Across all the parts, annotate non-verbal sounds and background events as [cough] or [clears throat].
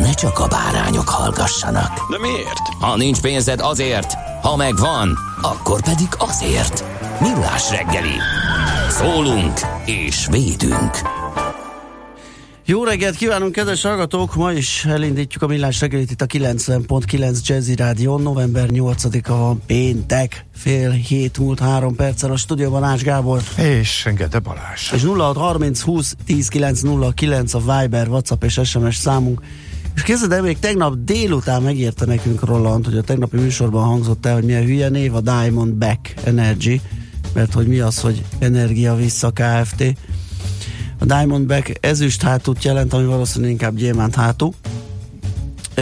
ne csak a bárányok hallgassanak. De miért? Ha nincs pénzed azért, ha megvan, akkor pedig azért. Millás reggeli. Szólunk és védünk. Jó reggelt kívánunk, kedves hallgatók! Ma is elindítjuk a millás reggelit itt a 90.9 Jazzy Rádió. November 8-a van péntek, fél hét múlt három perccel a stúdióban Ács Gábor. És Gede Balázs. És 0630 20 10 909 a Viber, WhatsApp és SMS számunk. És képzeld el, még tegnap délután megérte nekünk Roland, hogy a tegnapi műsorban hangzott el, hogy milyen hülye név a Diamond Back Energy, mert hogy mi az, hogy Energia Vissza Kft. A Diamondback ezüst hátút jelent, ami valószínűleg inkább gyémánt hátú,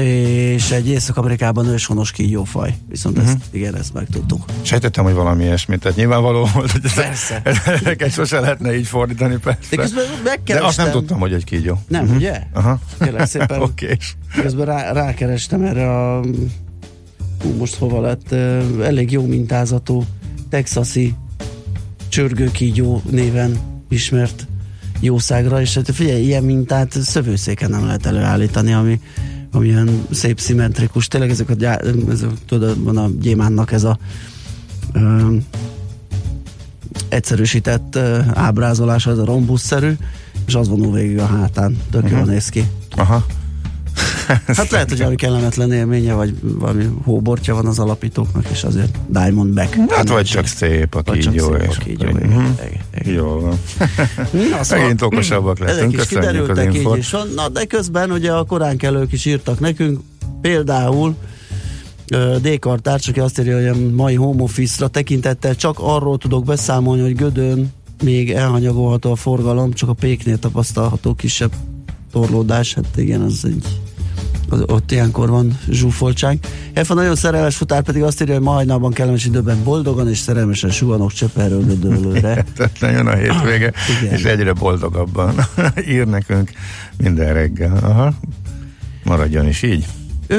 és egy Észak-Amerikában őshonos kígyófaj. Viszont uh-huh. ezt, igen, ezt megtudtuk. Sejtettem, hogy valami ilyesmit, tehát nyilvánvaló volt, hogy Persze. [laughs] ezeket sose lehetne így fordítani, persze. De De azt nem tudtam, hogy egy kígyó. Nem, uh-huh. ugye? Aha. Kérlek [laughs] szépen. Oké. Okay. Közben rá, rákerestem erre a hú, most hova lett, elég jó mintázatú texasi csörgőkígyó néven ismert jószágra, és hát figyelj, ilyen mintát szövőszéken nem lehet előállítani, ami, ami ilyen szép, szimmetrikus. Tényleg ezek a, gyá, ez, tudod, van a gyémánnak ez a ö, egyszerűsített ö, ábrázolása, ez a rombuszszerű, és az vonul végig a hátán. Tök uh-huh. jól néz ki. Aha. [laughs] Hát lehet, hogy valami kellemetlen élménye, vagy valami hóbortja van az alapítóknak, és azért Diamondback. Hát vagy csak szép a Vagy csak kígyó. szép a és kígyó, akkor- igen, Mhm. Jó van. [laughs] Na, szóval- Megint okosabbak Ezek lettünk, is köszönjük az így is van. Na, de közben ugye a koránkelők is írtak nekünk, például ö, D-kartárs, aki azt írja, hogy a mai home office-ra tekintettel csak arról tudok beszámolni, hogy Gödön még elhanyagolható a forgalom, csak a péknél tapasztalható kisebb torlódás, hát igen, az egy az, ott ilyenkor van zsúfoltság. Efa nagyon szerelmes futár pedig azt írja, hogy ma hajnalban kellemes időben boldogan és szerelmesen suhanok Gödöllőre. Tehát jön a hétvége, Igen. és egyre boldogabban [laughs] ír nekünk minden reggel. Aha. Maradjon is így. Ö,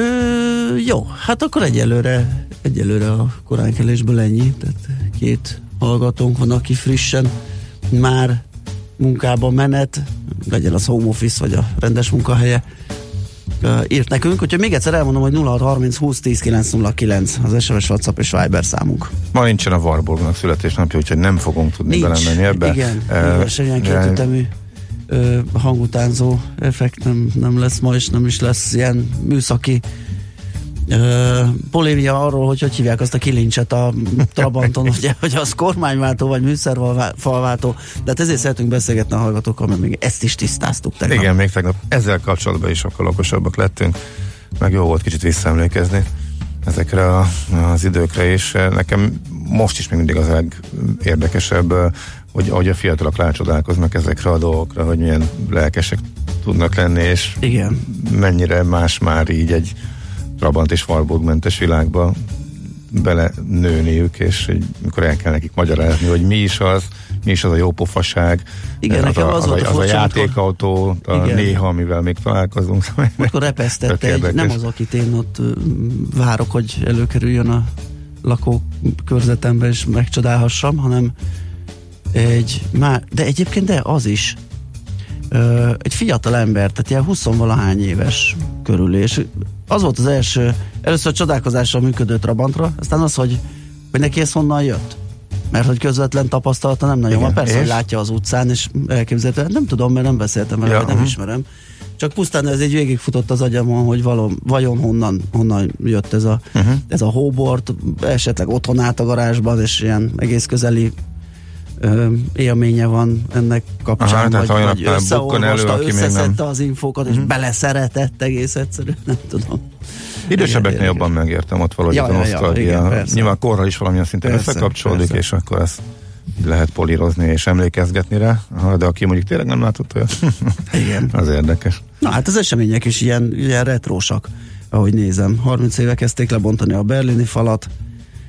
jó, hát akkor egyelőre, egyelőre a koránkelésből ennyi, tehát két hallgatónk van, aki frissen már munkában menet, legyen az home office vagy a rendes munkahelye, írt nekünk, úgyhogy még egyszer elmondom, hogy 0630 20 10 909 az SMS, WhatsApp és Viber számunk. Ma nincsen a Warburgnak születésnapja, úgyhogy nem fogunk tudni belemenni ebbe. igen, igen semmilyen eh, kétütemű ö, hangutánzó effekt nem, nem lesz ma, és nem is lesz ilyen műszaki ö, polémia arról, hogy hogy hívják azt a kilincset a Trabanton, [laughs] ugye, hogy az kormányváltó vagy műszerfalváltó, de hát ezért szeretünk beszélgetni a hallgatókkal, mert még ezt is tisztáztuk tegnap. Igen, még tegnap ezzel kapcsolatban is sokkal okosabbak lettünk, meg jó volt kicsit visszaemlékezni ezekre a, az időkre, és nekem most is még mindig az legérdekesebb, hogy ahogy a fiatalok rácsodálkoznak ezekre a dolgokra, hogy milyen lelkesek tudnak lenni, és Igen. mennyire más már így egy Trabant és Warburg mentes világba bele nőniük, és hogy mikor el kell nekik magyarázni, hogy mi is az, mi is az a jó pofaság, Igen, az, a, az az, volt a az a játékautó, a Igen. néha, amivel még találkozunk. [laughs] Akkor repesztette egy, nem az, akit én ott várok, hogy előkerüljön a lakókörzetembe és megcsodálhassam, hanem egy, már, de egyébként de az is, ö, egy fiatal ember, tehát ilyen 20 valahány éves körül, és az volt az első, először csodálkozással működő Trabantra, aztán az, hogy, hogy neki ez honnan jött. Mert hogy közvetlen tapasztalata nem nagyon Igen, van. Persze, és? hogy látja az utcán, és elképzelhető. Nem tudom, mert nem beszéltem vele, Ja, nem mhm. ismerem. Csak pusztán ez így végigfutott az agyamon, hogy való, vajon honnan, honnan jött ez a, uh-huh. ez a hóbort, esetleg otthon állt a garázsban, és ilyen egész közeli ö, élménye van ennek kapcsán, Aha, vagy, olyan vagy elő, összeolvasta, aki még nem- összeszedte az infókat, és beleszeretett egész egyszerűen, [laughs] nem tudom. Idősebbeknél jobban megértem ott valahogy Ja, ja, a ja, ja, nosztalgia. igen, persze. Nyilván korral is valamilyen szinten Persze, összekapcsolódik, persze. és akkor ezt lehet polírozni és emlékezgetni rá. De aki mondjuk tényleg nem látott olyat, [laughs] Igen. az érdekes. Na hát az események is ilyen, ilyen retrósak, ahogy nézem. 30 éve kezdték lebontani a berlini falat.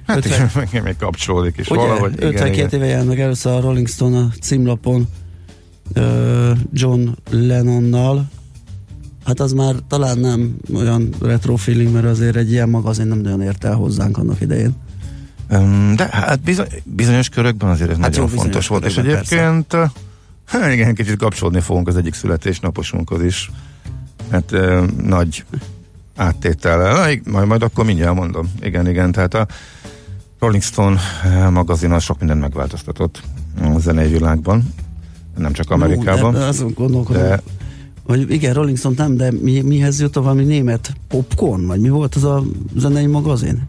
Hát 50 igen, meg még kapcsolódik is Ugye, valahogy. Igen, 52 igen. éve jelent meg először a Rolling Stone a címlapon ö, John Lennonnal. Hát az már talán nem olyan retro feeling, mert azért egy ilyen magazin nem nagyon ért el hozzánk annak idején. De hát bizony, bizonyos körökben azért ez Hát nagyon jó, fontos volt. És egyébként, hát igen, kicsit kapcsolódni fogunk az egyik születésnaposunkhoz is. Hát nagy áttétellel. Na, majd, majd akkor mindjárt mondom. Igen, igen, tehát a Rolling Stone eh, magazin az sok mindent megváltoztatott a zenei világban, nem csak Amerikában. Ú, de azon gondolkodom, de- hogy igen, Rolling Stone nem, de mi, mihez jut a valami német popcorn, vagy mi volt az a zenei magazin?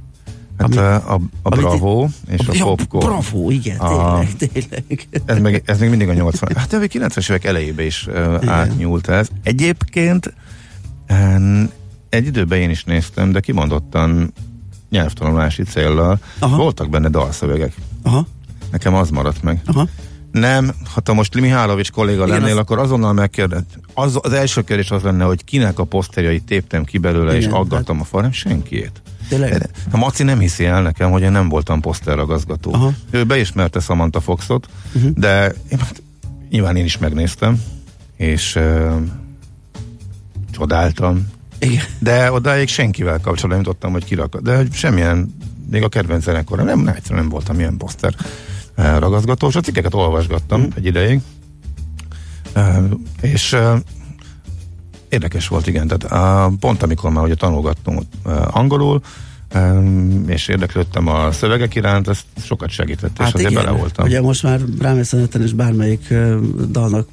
Hát Ami- a, a, a Bravo és a Ja, Popcorn. Bravo, igen, A- tényleg, tényleg. Ez még, ez még mindig a 80 Hát a 90-es évek elejébe is uh, átnyúlt ez. Egyébként um, egy időben én is néztem, de kimondottan nyelvtanulási céllal. Aha. Voltak benne dalszövegek. Aha, Nekem az maradt meg. aha. Nem, ha te most Mihálovics kolléga Igen, lennél, az- akkor azonnal megkérdez. Az, az első kérdés az lenne, hogy kinek a poszterjait téptem ki belőle, és Igen, aggattam a falem, senkiét. Tényleg? A Maci nem hiszi el nekem, hogy én nem voltam poszterragazgató. Aha. Ő beismerte Samantha Foxot, uh-huh. de én, hát, nyilván én is megnéztem, és uh, csodáltam, Igen. de odáig senkivel kapcsolatban nem tudtam, hogy kirak. De hogy semmilyen, még a kedvenc zenekorra nem, nem, egyszerűen nem voltam ilyen poszter eh, ragazgató, és a cikkeket olvasgattam egy ideig. Eh, És eh, érdekes volt, igen, tehát pont amikor már ugye tanulgattunk angolul, eh, és érdeklődtem a szövegek iránt, ez sokat segített, és azért bele voltam. Ugye most már rámész a neten, és bármelyik uh, dalnak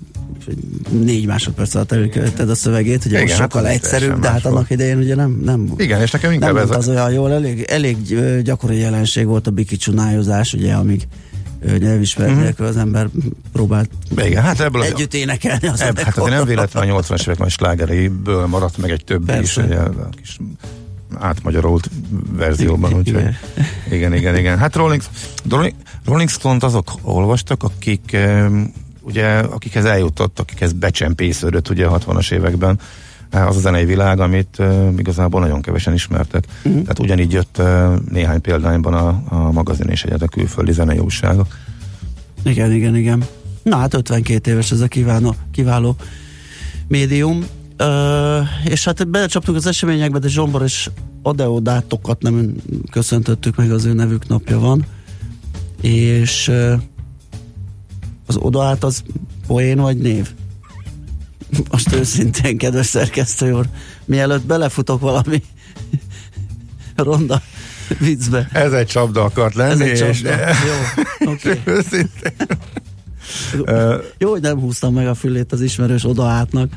négy másodperc alatt előkövetted a szövegét, ugye Igen, most hát sokkal az egyszerűbb, de hát volt. annak idején ugye nem, nem Igen, és nekem nem inkább ez ment a, az olyan jól, elég, elég gyakori jelenség volt a bikicsunájozás, ugye, amíg nyelvismeret Mhm. nélkül az ember próbált igen, hát ebből az, együtt énekelni az Ebb, hát azért nem véletlen a 80-as évek nagy slágereiből maradt meg egy többi is, ugye, a kis átmagyarolt verzióban, úgyhogy Igen. igen, igen, igen. Hát Rolling, Rolling, Rolling Stone-t azok olvastak, akik ugye, akikhez eljutott, akikhez becsempésződött ugye a 60-as években eh, az a zenei világ, amit uh, igazából nagyon kevesen ismertek. Uh-huh. Tehát ugyanígy jött uh, néhány példányban a, a magazin és egyet a külföldi zenei újságok. Igen, igen, igen. Na hát 52 éves ez a kiváló, kiváló médium. Ö, és hát belecsaptunk az eseményekbe, de Zsombor és Adeodátokat nem köszöntöttük meg, az ő nevük napja van. És ö, az odaát az poén vagy név? Most őszintén, kedves szerkesztő úr, mielőtt belefutok valami ronda viccbe. Ez egy csapda akart Ez lenni, egy és csapda. Jó, oké. Okay. [laughs] őszintén. Jó, hogy nem húztam meg a fülét az ismerős odaátnak.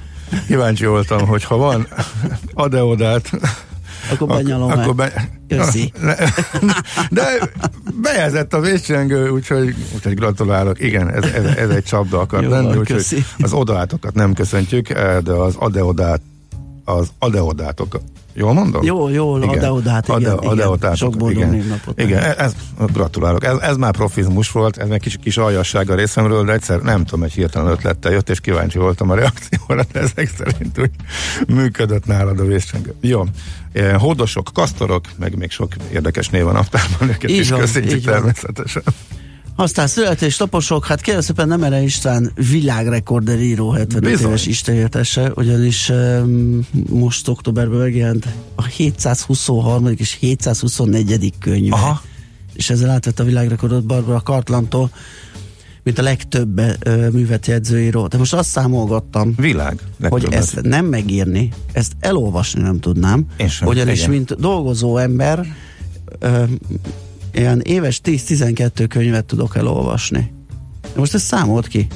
Kíváncsi voltam, hogy ha van adeodát, Akkor benyalom akkor el. be... Köszi. [laughs] De bejezett a vészcsengő, úgyhogy, úgyhogy gratulálok. Igen, ez, ez, ez egy csapda akar [laughs] Jó lenni, úgyhogy az odaátokat nem köszöntjük, de az adeodát az adeodátok Jól mondom? Jó, jól, adeodát, igen, Ade, igen. adeodátok, Sok boldog igen. névnapot Igen, neked. ez, gratulálok. Ez, ez már profizmus volt, ez egy kis, kis aljasság a részemről, de egyszer nem tudom, egy hirtelen ötlettel jött, és kíváncsi voltam a reakcióra, de ezek szerint úgy működött nálad a vészcsengő. Jó. Eh, Hódosok, kasztorok, meg még sok érdekes név van naptárban, őket Így is van, köszönjük így van. Aztán születésnaposok, hát kérlek szépen Nemere István világrekorder író 75 Bizony. éves istenértese, ugyanis um, most októberben megjelent a 723. és 724. könyve. Aha. És ezzel átvett a világrekordot Barbara Kartlantól, mint a legtöbb uh, művet jegyzőíró. De most azt számolgattam, Világ. hogy ezt nem megírni, ezt elolvasni nem tudnám. Én sem, Ugyanis, igen. mint dolgozó ember, ö, ilyen éves 10-12 könyvet tudok elolvasni. Most ezt számolt ki.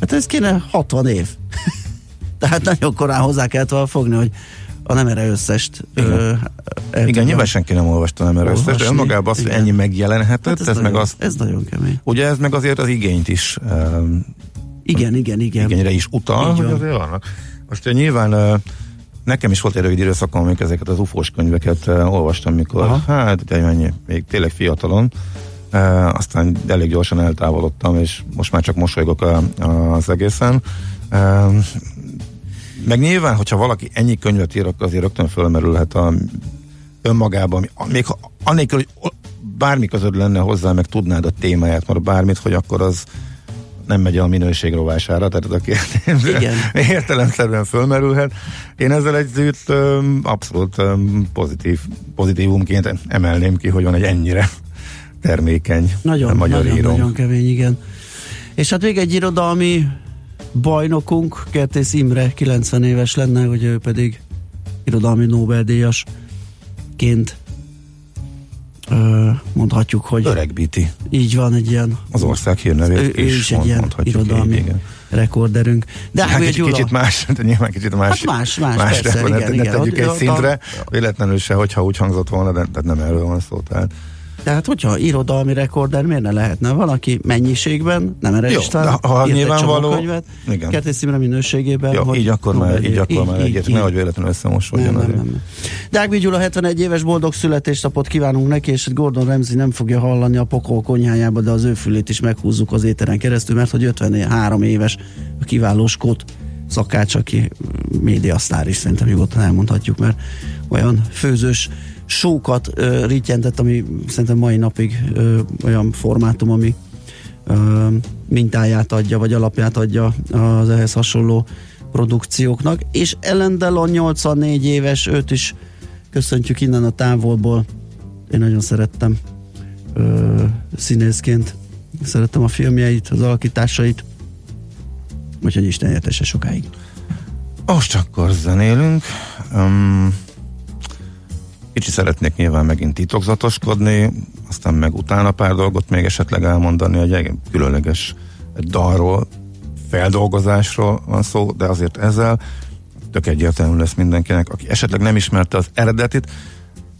Hát ez kéne 60 év. [laughs] Tehát nagyon korán hozzá kellett volna fogni, hogy a nem erre összest. Igen, ö, Igen nyilván senki nem olvasta nem erre összes, de önmagában az, hogy Igen. ennyi megjelenhetett, Hát ez, ez, nagyon, meg az, ez nagyon kemény. ugye ez meg azért az igényt is um, Igen, igen, igen. igényre is utal, hogy van. azért vannak. Most nyilván uh, nekem is volt egy rövid időszakom, amikor ezeket az ufós könyveket uh, olvastam, mikor Aha. hát de mennyi, még tényleg fiatalon, uh, aztán elég gyorsan eltávolodtam, és most már csak mosolygok a, a, az egészen. Uh, meg nyilván, hogyha valaki ennyi könyvet ír, akkor azért rögtön fölmerülhet a önmagában, még ha, annélkül, hogy bármi közöd lenne hozzá, meg tudnád a témáját, mert bármit, hogy akkor az nem megy a minőség rovására, tehát ez a kérdés Igen. [laughs] értelemszerűen fölmerülhet. Én ezzel együtt abszolút pozitív, pozitívumként emelném ki, hogy van egy ennyire termékeny Nagyon, magyar nagyon, író. nagyon kemény, igen. És hát még egy irodalmi bajnokunk, Kertész Imre, 90 éves lenne, hogy ő pedig irodalmi Nobel-díjasként ö, mondhatjuk, hogy Öregbíti így van egy ilyen az ország hírnevét ő, ő is, egy mond- ilyen irodalmi így, igen. rekorderünk. De Hát kicsit, Gyula, kicsit más, de nyilván kicsit más. Hát más, más, más persze, de, igen, ne, igen. ne tegyük Hogy egy a- szintre, véletlenül se, hogyha úgy hangzott volna, de tehát nem erről van szó. Tehát. Tehát hogyha irodalmi rekorder, miért ne lehetne? Valaki mennyiségben, nem erre Jó, István, ha nyilvánvaló- könyvet, igen. Kertész Imre minőségében. Jó, hogy így akkor már, így Nobel-díj- akkor már így, egyet, így. nehogy véletlenül összemosodjon Nem, nem, nem. Dágvi Gyula 71 éves boldog születésnapot kívánunk neki, és Gordon Ramsay nem fogja hallani a pokol konyhájába, de az ő fülét is meghúzzuk az éteren keresztül, mert hogy 53 éves a kiváló skót szakács, aki médiasztár is szerintem nyugodtan elmondhatjuk, mert olyan főzős sókat ö, rittyentett, ami szerintem mai napig ö, olyan formátum, ami ö, mintáját adja, vagy alapját adja az ehhez hasonló produkcióknak, és Ellen Delon 84 éves, őt is köszöntjük innen a távolból. Én nagyon szerettem ö, színészként, szerettem a filmjeit, az alakításait, úgyhogy Isten értese sokáig. Most akkor zenélünk. Um, kicsi szeretnék nyilván megint titokzatoskodni, aztán meg utána pár dolgot még esetleg elmondani, hogy egy különleges dalról, feldolgozásról van szó, de azért ezzel tök egyértelmű lesz mindenkinek, aki esetleg nem ismerte az eredetit,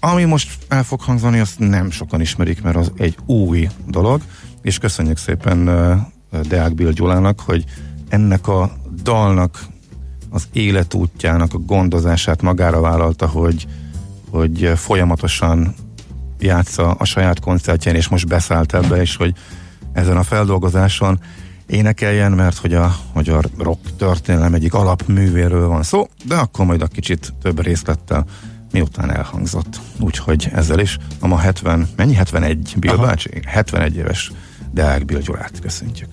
ami most el fog hangzani, azt nem sokan ismerik, mert az egy új dolog, és köszönjük szépen Deák Bill Gyulának, hogy ennek a dalnak az életútjának a gondozását magára vállalta, hogy, hogy folyamatosan játsza a saját koncertjén, és most beszállt ebbe, és hogy ezen a feldolgozáson énekeljen, mert hogy a magyar rock történelem egyik alapművéről van szó, de akkor majd a kicsit több részlettel miután elhangzott. Úgyhogy ezzel is a ma 70, mennyi 71 Bill Aha. bácsi? 71 éves Deák Bill Gyulát köszöntjük.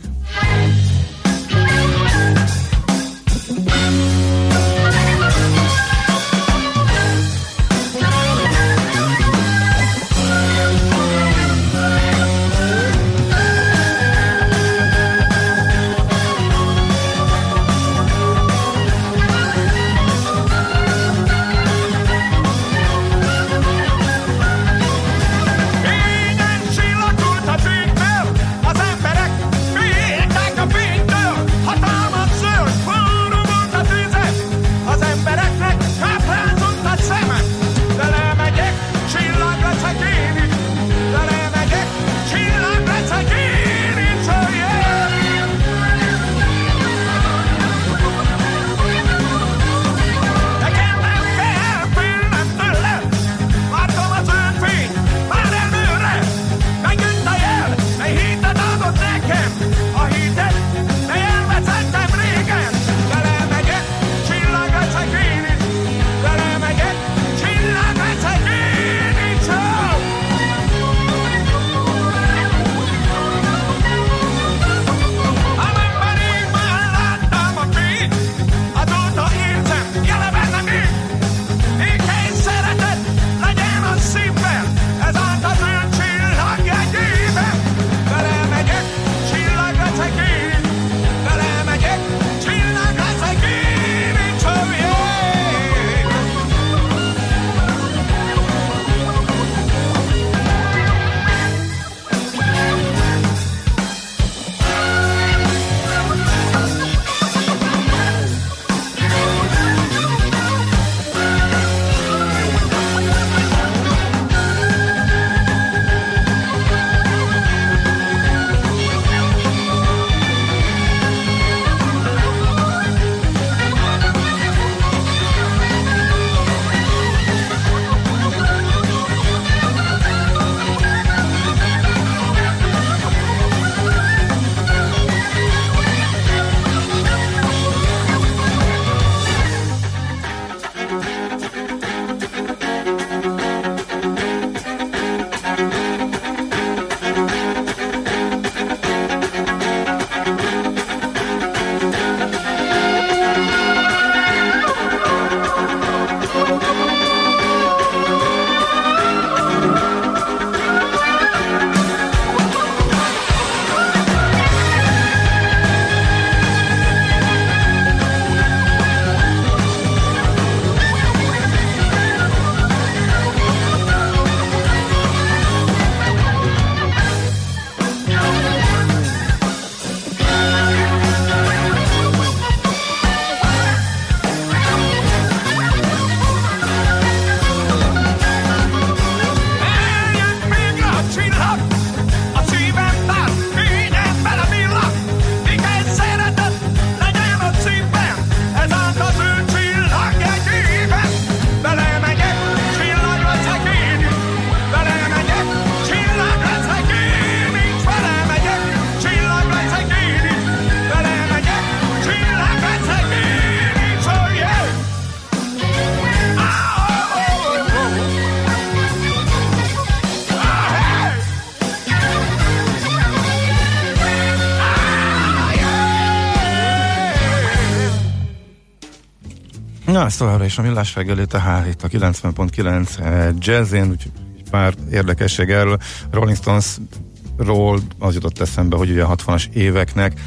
Na, ez továbbra is a millás reggeli, tehát itt a 90.9 jazzén, úgyhogy pár érdekesség erről. Rolling Stones-ról az jutott eszembe, hogy ugye a 60-as éveknek,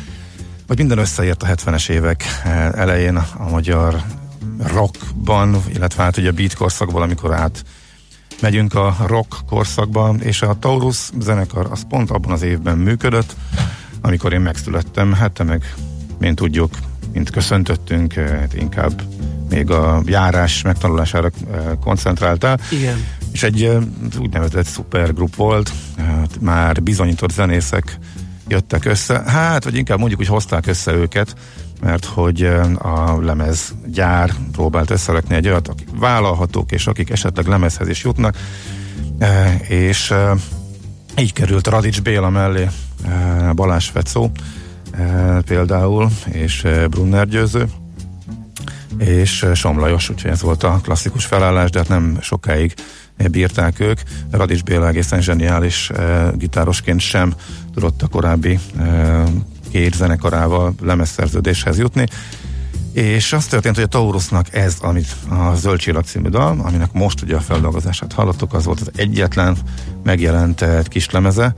vagy minden összeért a 70-es évek elején a magyar rockban, illetve hát ugye a beat korszakban, amikor át megyünk a rock korszakba, és a Taurus zenekar az pont abban az évben működött, amikor én megszülettem, hát te meg, mint tudjuk, mint köszöntöttünk, hát inkább még a járás megtanulására eh, koncentráltál. Igen. És egy eh, úgynevezett szupergrup volt, hát már bizonyított zenészek jöttek össze, hát, vagy inkább mondjuk, hogy hozták össze őket, mert hogy a lemez gyár próbált összerakni egy olyat, akik vállalhatók, és akik esetleg lemezhez is jutnak, és így került Radics Béla mellé Balázs Fecó például, és Brunner Győző, és Somlajos, úgyhogy ez volt a klasszikus felállás, de hát nem sokáig bírták ők. Radics Béla egészen zseniális gitárosként sem tudott a korábbi két zenekarával lemezszerződéshez jutni. És az történt, hogy a Taurusnak ez, amit a Zöld Csillag című dal, aminek most ugye a feldolgozását hallottuk, az volt az egyetlen megjelent kis lemeze,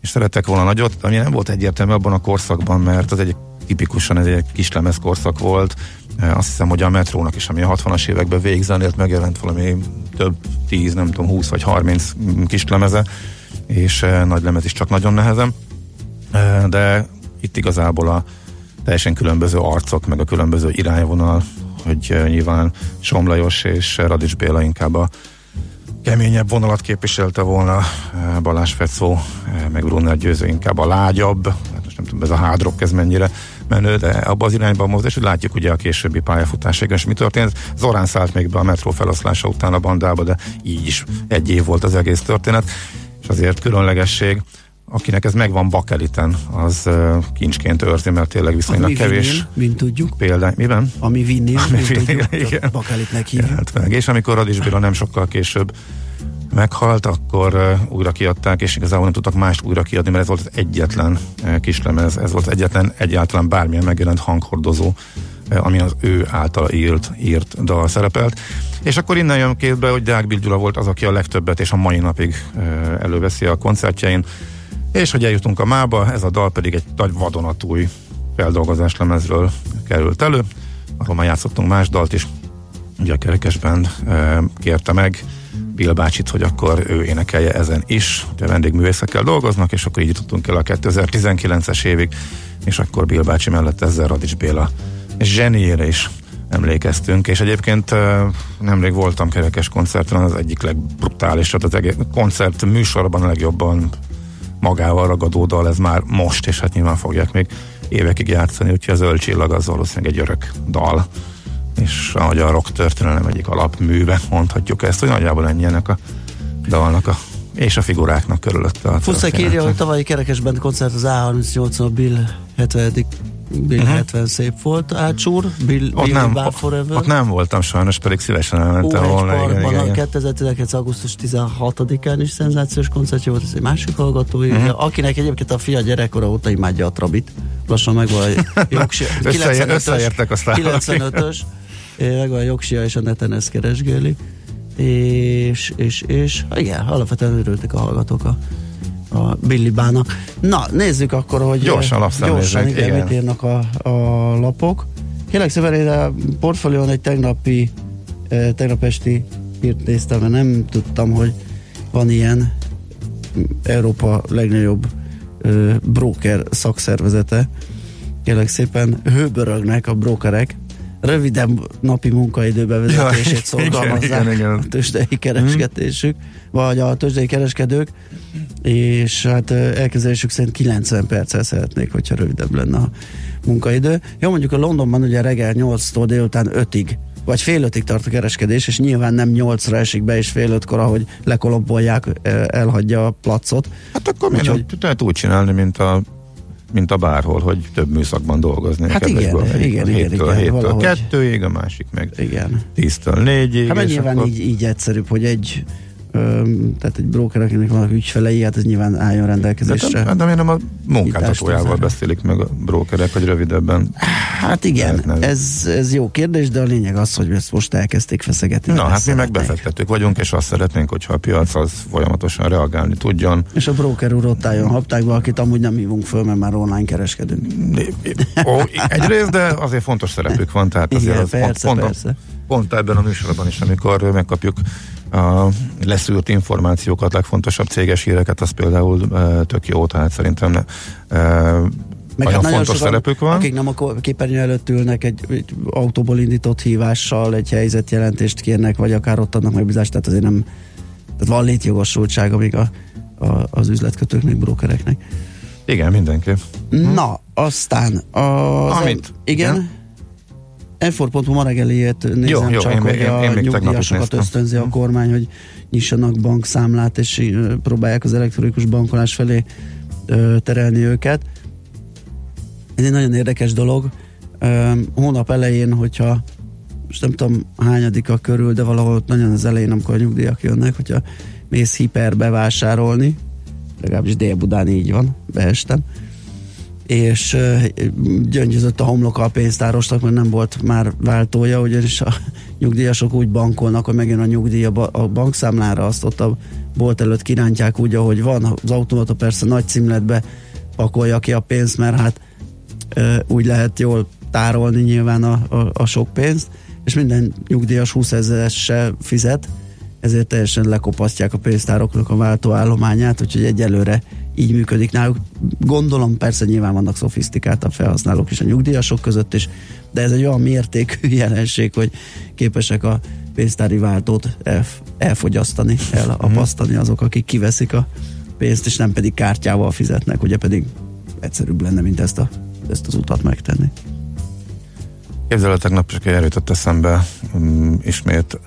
és szerettek volna nagyot, ami nem volt egyértelmű abban a korszakban, mert az egy tipikusan ez egy kis lemez korszak volt. Azt hiszem, hogy a metrónak is, ami a 60-as években végigzenélt, megjelent valami több 10, nem tudom, 20 vagy 30 kis lemeze, és nagy lemez is csak nagyon nehezen. De itt igazából a teljesen különböző arcok, meg a különböző irányvonal, hogy nyilván Somlajos és Radics Béla inkább a keményebb vonalat képviselte volna, Balázs Fecó, meg Brunner Győző inkább a lágyabb, hát most nem tudom, ez a hard rock ez mennyire menő, de abba az irányba mozdás, hogy látjuk ugye a későbbi pályafutásában és mi történt. Zorán szállt még be a metró feloszlása után a bandába, de így is egy év volt az egész történet, és azért különlegesség akinek ez megvan bakeliten, az uh, kincsként őrzi, mert tényleg viszonylag Ami kevés. Vinil, mint tudjuk. Példány, miben? Ami vinni, Ami vinil, tudjuk, igen. bakelitnek hívjuk. Hát meg. És amikor Radis Béla nem sokkal később meghalt, akkor újra kiadták, és igazából nem tudtak mást újra kiadni, mert ez volt az egyetlen kislemez, ez volt az egyetlen egyáltalán bármilyen megjelent hanghordozó, ami az ő által írt, írt dal szerepelt. És akkor innen jön képbe, hogy Deák Gyula volt az, aki a legtöbbet és a mai napig előveszi a koncertjein és hogy eljutunk a mába, ez a dal pedig egy nagy vadonatúj feldolgozás lemezről került elő. Arról már játszottunk más dalt is. Ugye a kerekesben e, kérte meg Bill bácsit, hogy akkor ő énekelje ezen is. Ugye vendégművészekkel dolgoznak, és akkor így jutottunk el a 2019-es évig, és akkor Bill bácsi mellett ezzel Radics Béla zseniére is emlékeztünk, és egyébként nemrég voltam kerekes koncerten, az egyik legbrutálisabb, az egész koncert műsorban a legjobban magával ragadó dal, ez már most, és hát nyilván fogják még évekig játszani, úgyhogy a zöld csillag az valószínűleg egy örök dal és ahogy a rock történelem egyik alapműve, mondhatjuk ezt, hogy nagyjából ennyi ennek a dalnak a és a figuráknak körülötte. Fuszek írja, hogy tavalyi kerekesben koncert az A38 a Bill 70 Bill uh-huh. 70 szép volt, Ácsúr, Bill, ott Bill nem, Forever. Ott nem voltam sajnos, pedig szívesen elmentem volna. Igen, igen, igen. 2019. augusztus 16-án is szenzációs koncertje volt, ez egy másik hallgató, uh-huh. akinek egyébként a fia gyerekkora óta imádja a Trabit. Lassan meg van a [laughs] jogsia. 95-ös, aztán 95-ös, meg a jogsia és a neten ezt keresgéli. És, és, és igen, alapvetően örültek a hallgatók a a Billy Bának. Na, nézzük akkor, hogy gyorsan, gyorsan igen, igen. mit írnak a, a lapok. Kérlek szépen, a portfólión egy tegnapi, eh, tegnap esti írt néztem, mert nem tudtam, hogy van ilyen Európa legnagyobb eh, broker szakszervezete. Kérlek szépen, hőbörögnek a brokerek, rövidebb napi munkaidőbevezetését ja, szorgalmazzák igen, igen, igen. a tőzsdei kereskedésük, hmm. vagy a tőzsdei kereskedők, és hát elképzelésük szerint 90 perccel szeretnék, hogyha rövidebb lenne a munkaidő. Jó, mondjuk a Londonban ugye reggel 8-tól délután 5-ig vagy fél ötig tart a kereskedés, és nyilván nem nyolcra esik be, és fél ötkor, ahogy lekolombolják, elhagyja a placot. Hát akkor Úgyhogy... lehet úgy csinálni, mint a mint a bárhol, hogy több műszakban dolgozni. Hát igen, igen, igen, igen, héttől, igen, héttől kettőig, a másik meg igen. tíztől négyig. Hát nyilván akkor... így, így egyszerűbb, hogy egy tehát egy broker, akinek vannak ügyfelei, hát ez nyilván álljon De, rendelkezésre. de, de miért nem a munkáltatójával beszélik meg a brókerek, hogy rövidebben? Hát igen, Lehetne. ez, ez jó kérdés, de a lényeg az, hogy ezt most elkezdték feszegetni. Na, hát mi meg befektetők vagyunk, és azt szeretnénk, hogyha a piac az folyamatosan reagálni tudjon. És a broker úr ott álljon haptákba, akit amúgy nem hívunk föl, mert már online kereskedünk. Ó, egyrészt, de azért fontos szerepük van, tehát azért Igen, az persze, pont, persze. pont ebben a műsorban is, amikor megkapjuk a leszűrt információkat, legfontosabb céges híreket, az például e, tök jó, tehát szerintem ne, e, Meg nagyon hát fontos sokan, szerepük van. Akik nem a képernyő előtt ülnek, egy, egy autóból indított hívással egy helyzetjelentést kérnek, vagy akár ott adnak megbízást, tehát azért nem tehát van létjogosultság, amíg a, a, az üzletkötőknek, brokereknek. Igen, mindenki. Na, aztán az... Amit? Igen. Igen. Enfor.hu ma reggeliét nézem Jó, jó, csak, én hogy én- a én nyugdíjasokat ösztönzi a kormány, hogy nyissanak bankszámlát, és próbálják az elektronikus bankolás felé ö, terelni őket. Ez egy nagyon érdekes dolog. Ö, hónap elején, hogyha most nem tudom hányadika körül, de valahol ott nagyon az elején, amikor a nyugdíjak jönnek, hogyha mész hiperbe vásárolni, legalábbis Dél-Budán így van, beestem, és gyöngyözött a homloka a pénztárosnak, mert nem volt már váltója, ugyanis a nyugdíjasok úgy bankolnak, hogy megjön a nyugdíj a, ba- a bankszámlára, azt ott a bolt előtt kirántják úgy, ahogy van. Az automata persze nagy címletbe pakolja ki a pénzt, mert hát úgy lehet jól tárolni nyilván a, a, a sok pénzt, és minden nyugdíjas 20 ezeresse fizet, ezért teljesen lekopasztják a pénztároknak a váltóállományát, úgyhogy egyelőre így működik náluk. Gondolom persze nyilván vannak szofisztikáltabb felhasználók is a nyugdíjasok között is, de ez egy olyan mértékű [laughs] jelenség, hogy képesek a pénztári váltót elf- elfogyasztani, elapasztani azok, akik kiveszik a pénzt, és nem pedig kártyával fizetnek, ugye pedig egyszerűbb lenne, mint ezt, a, ezt az utat megtenni. Képzeld el, tegnap csak eljutott eszembe um, ismét.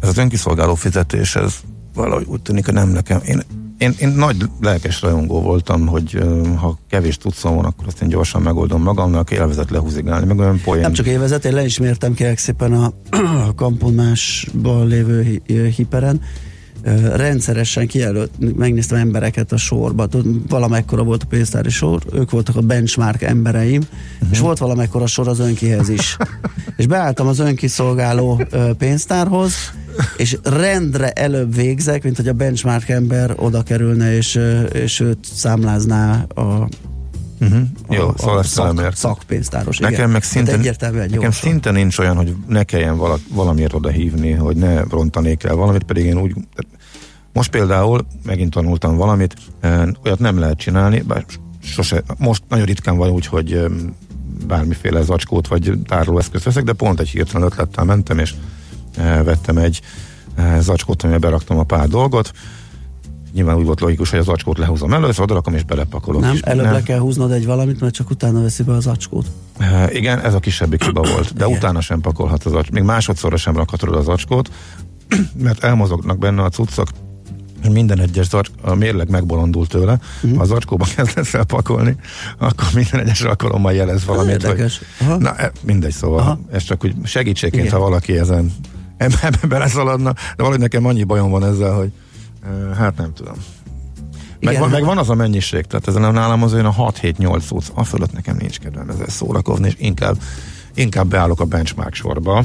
Ez az önkiszolgáló fizetés, ez valahogy úgy tűnik, hogy nem nekem. Én, én, én nagy lelkes rajongó voltam, hogy ha kevés tudszom van, akkor azt én gyorsan megoldom magamnak, élvezet lehúzigálni, meg olyan poén. Nem csak évezet, én le is mértem kérlek szépen a, [clears throat] a kamponásban lévő hi- hiperen. Rendszeresen kijelölt, megnéztem embereket a sorba, Tudod, valamekkora volt a pénztári sor, ők voltak a benchmark embereim, uh-huh. és volt valamekkora sor az önkihez is. [laughs] és beálltam az önkiszolgáló pénztárhoz, és rendre előbb végzek, mint hogy a benchmark ember oda kerülne, és, és őt számlázná a Uh-huh. a, Jó, szóval a szak, szakpénztáros. Nekem igen. meg szinte, egyértelműen nekem szinte nincs olyan, hogy ne kelljen vala, valamiért oda hívni, hogy ne rontanék el valamit, pedig én úgy... Most például megint tanultam valamit, olyat nem lehet csinálni, bár sose, most nagyon ritkán van úgy, hogy bármiféle zacskót vagy tárolóeszközt veszek, de pont egy hirtelen ötlettel mentem, és vettem egy eh, zacskót, amiben beraktam a pár dolgot, Nyilván úgy volt logikus, hogy az zacskót lehúzom először, odarakom és belepakolok. Nem, is előbb minden. le kell húznod egy valamit, mert csak utána veszi be az acskót. Uh, igen, ez a kisebbik hiba volt, de Igen. utána sem pakolhat az acskót. Még másodszorra sem rakhatod az acskót, [clears throat] mert elmozognak benne a cuccok, és minden egyes zacsk, a mérleg megbolondul tőle, uh-huh. ha az acskóba [laughs] kezdesz el pakolni, akkor minden egyes alkalommal jelez valamit. érdekes. Hogy, Aha. na, e, mindegy, szóval. Aha. ez csak úgy segítségként, Igen. ha valaki ezen ebbe, beleszaladna, de valahogy nekem annyi bajom van ezzel, hogy hát nem tudom. Meg, Igen. van, meg van az a mennyiség, tehát ezen nálam az olyan a 6-7-8 cucc, a fölött nekem nincs kedvem ezzel szórakozni, és inkább, inkább beállok a benchmark sorba,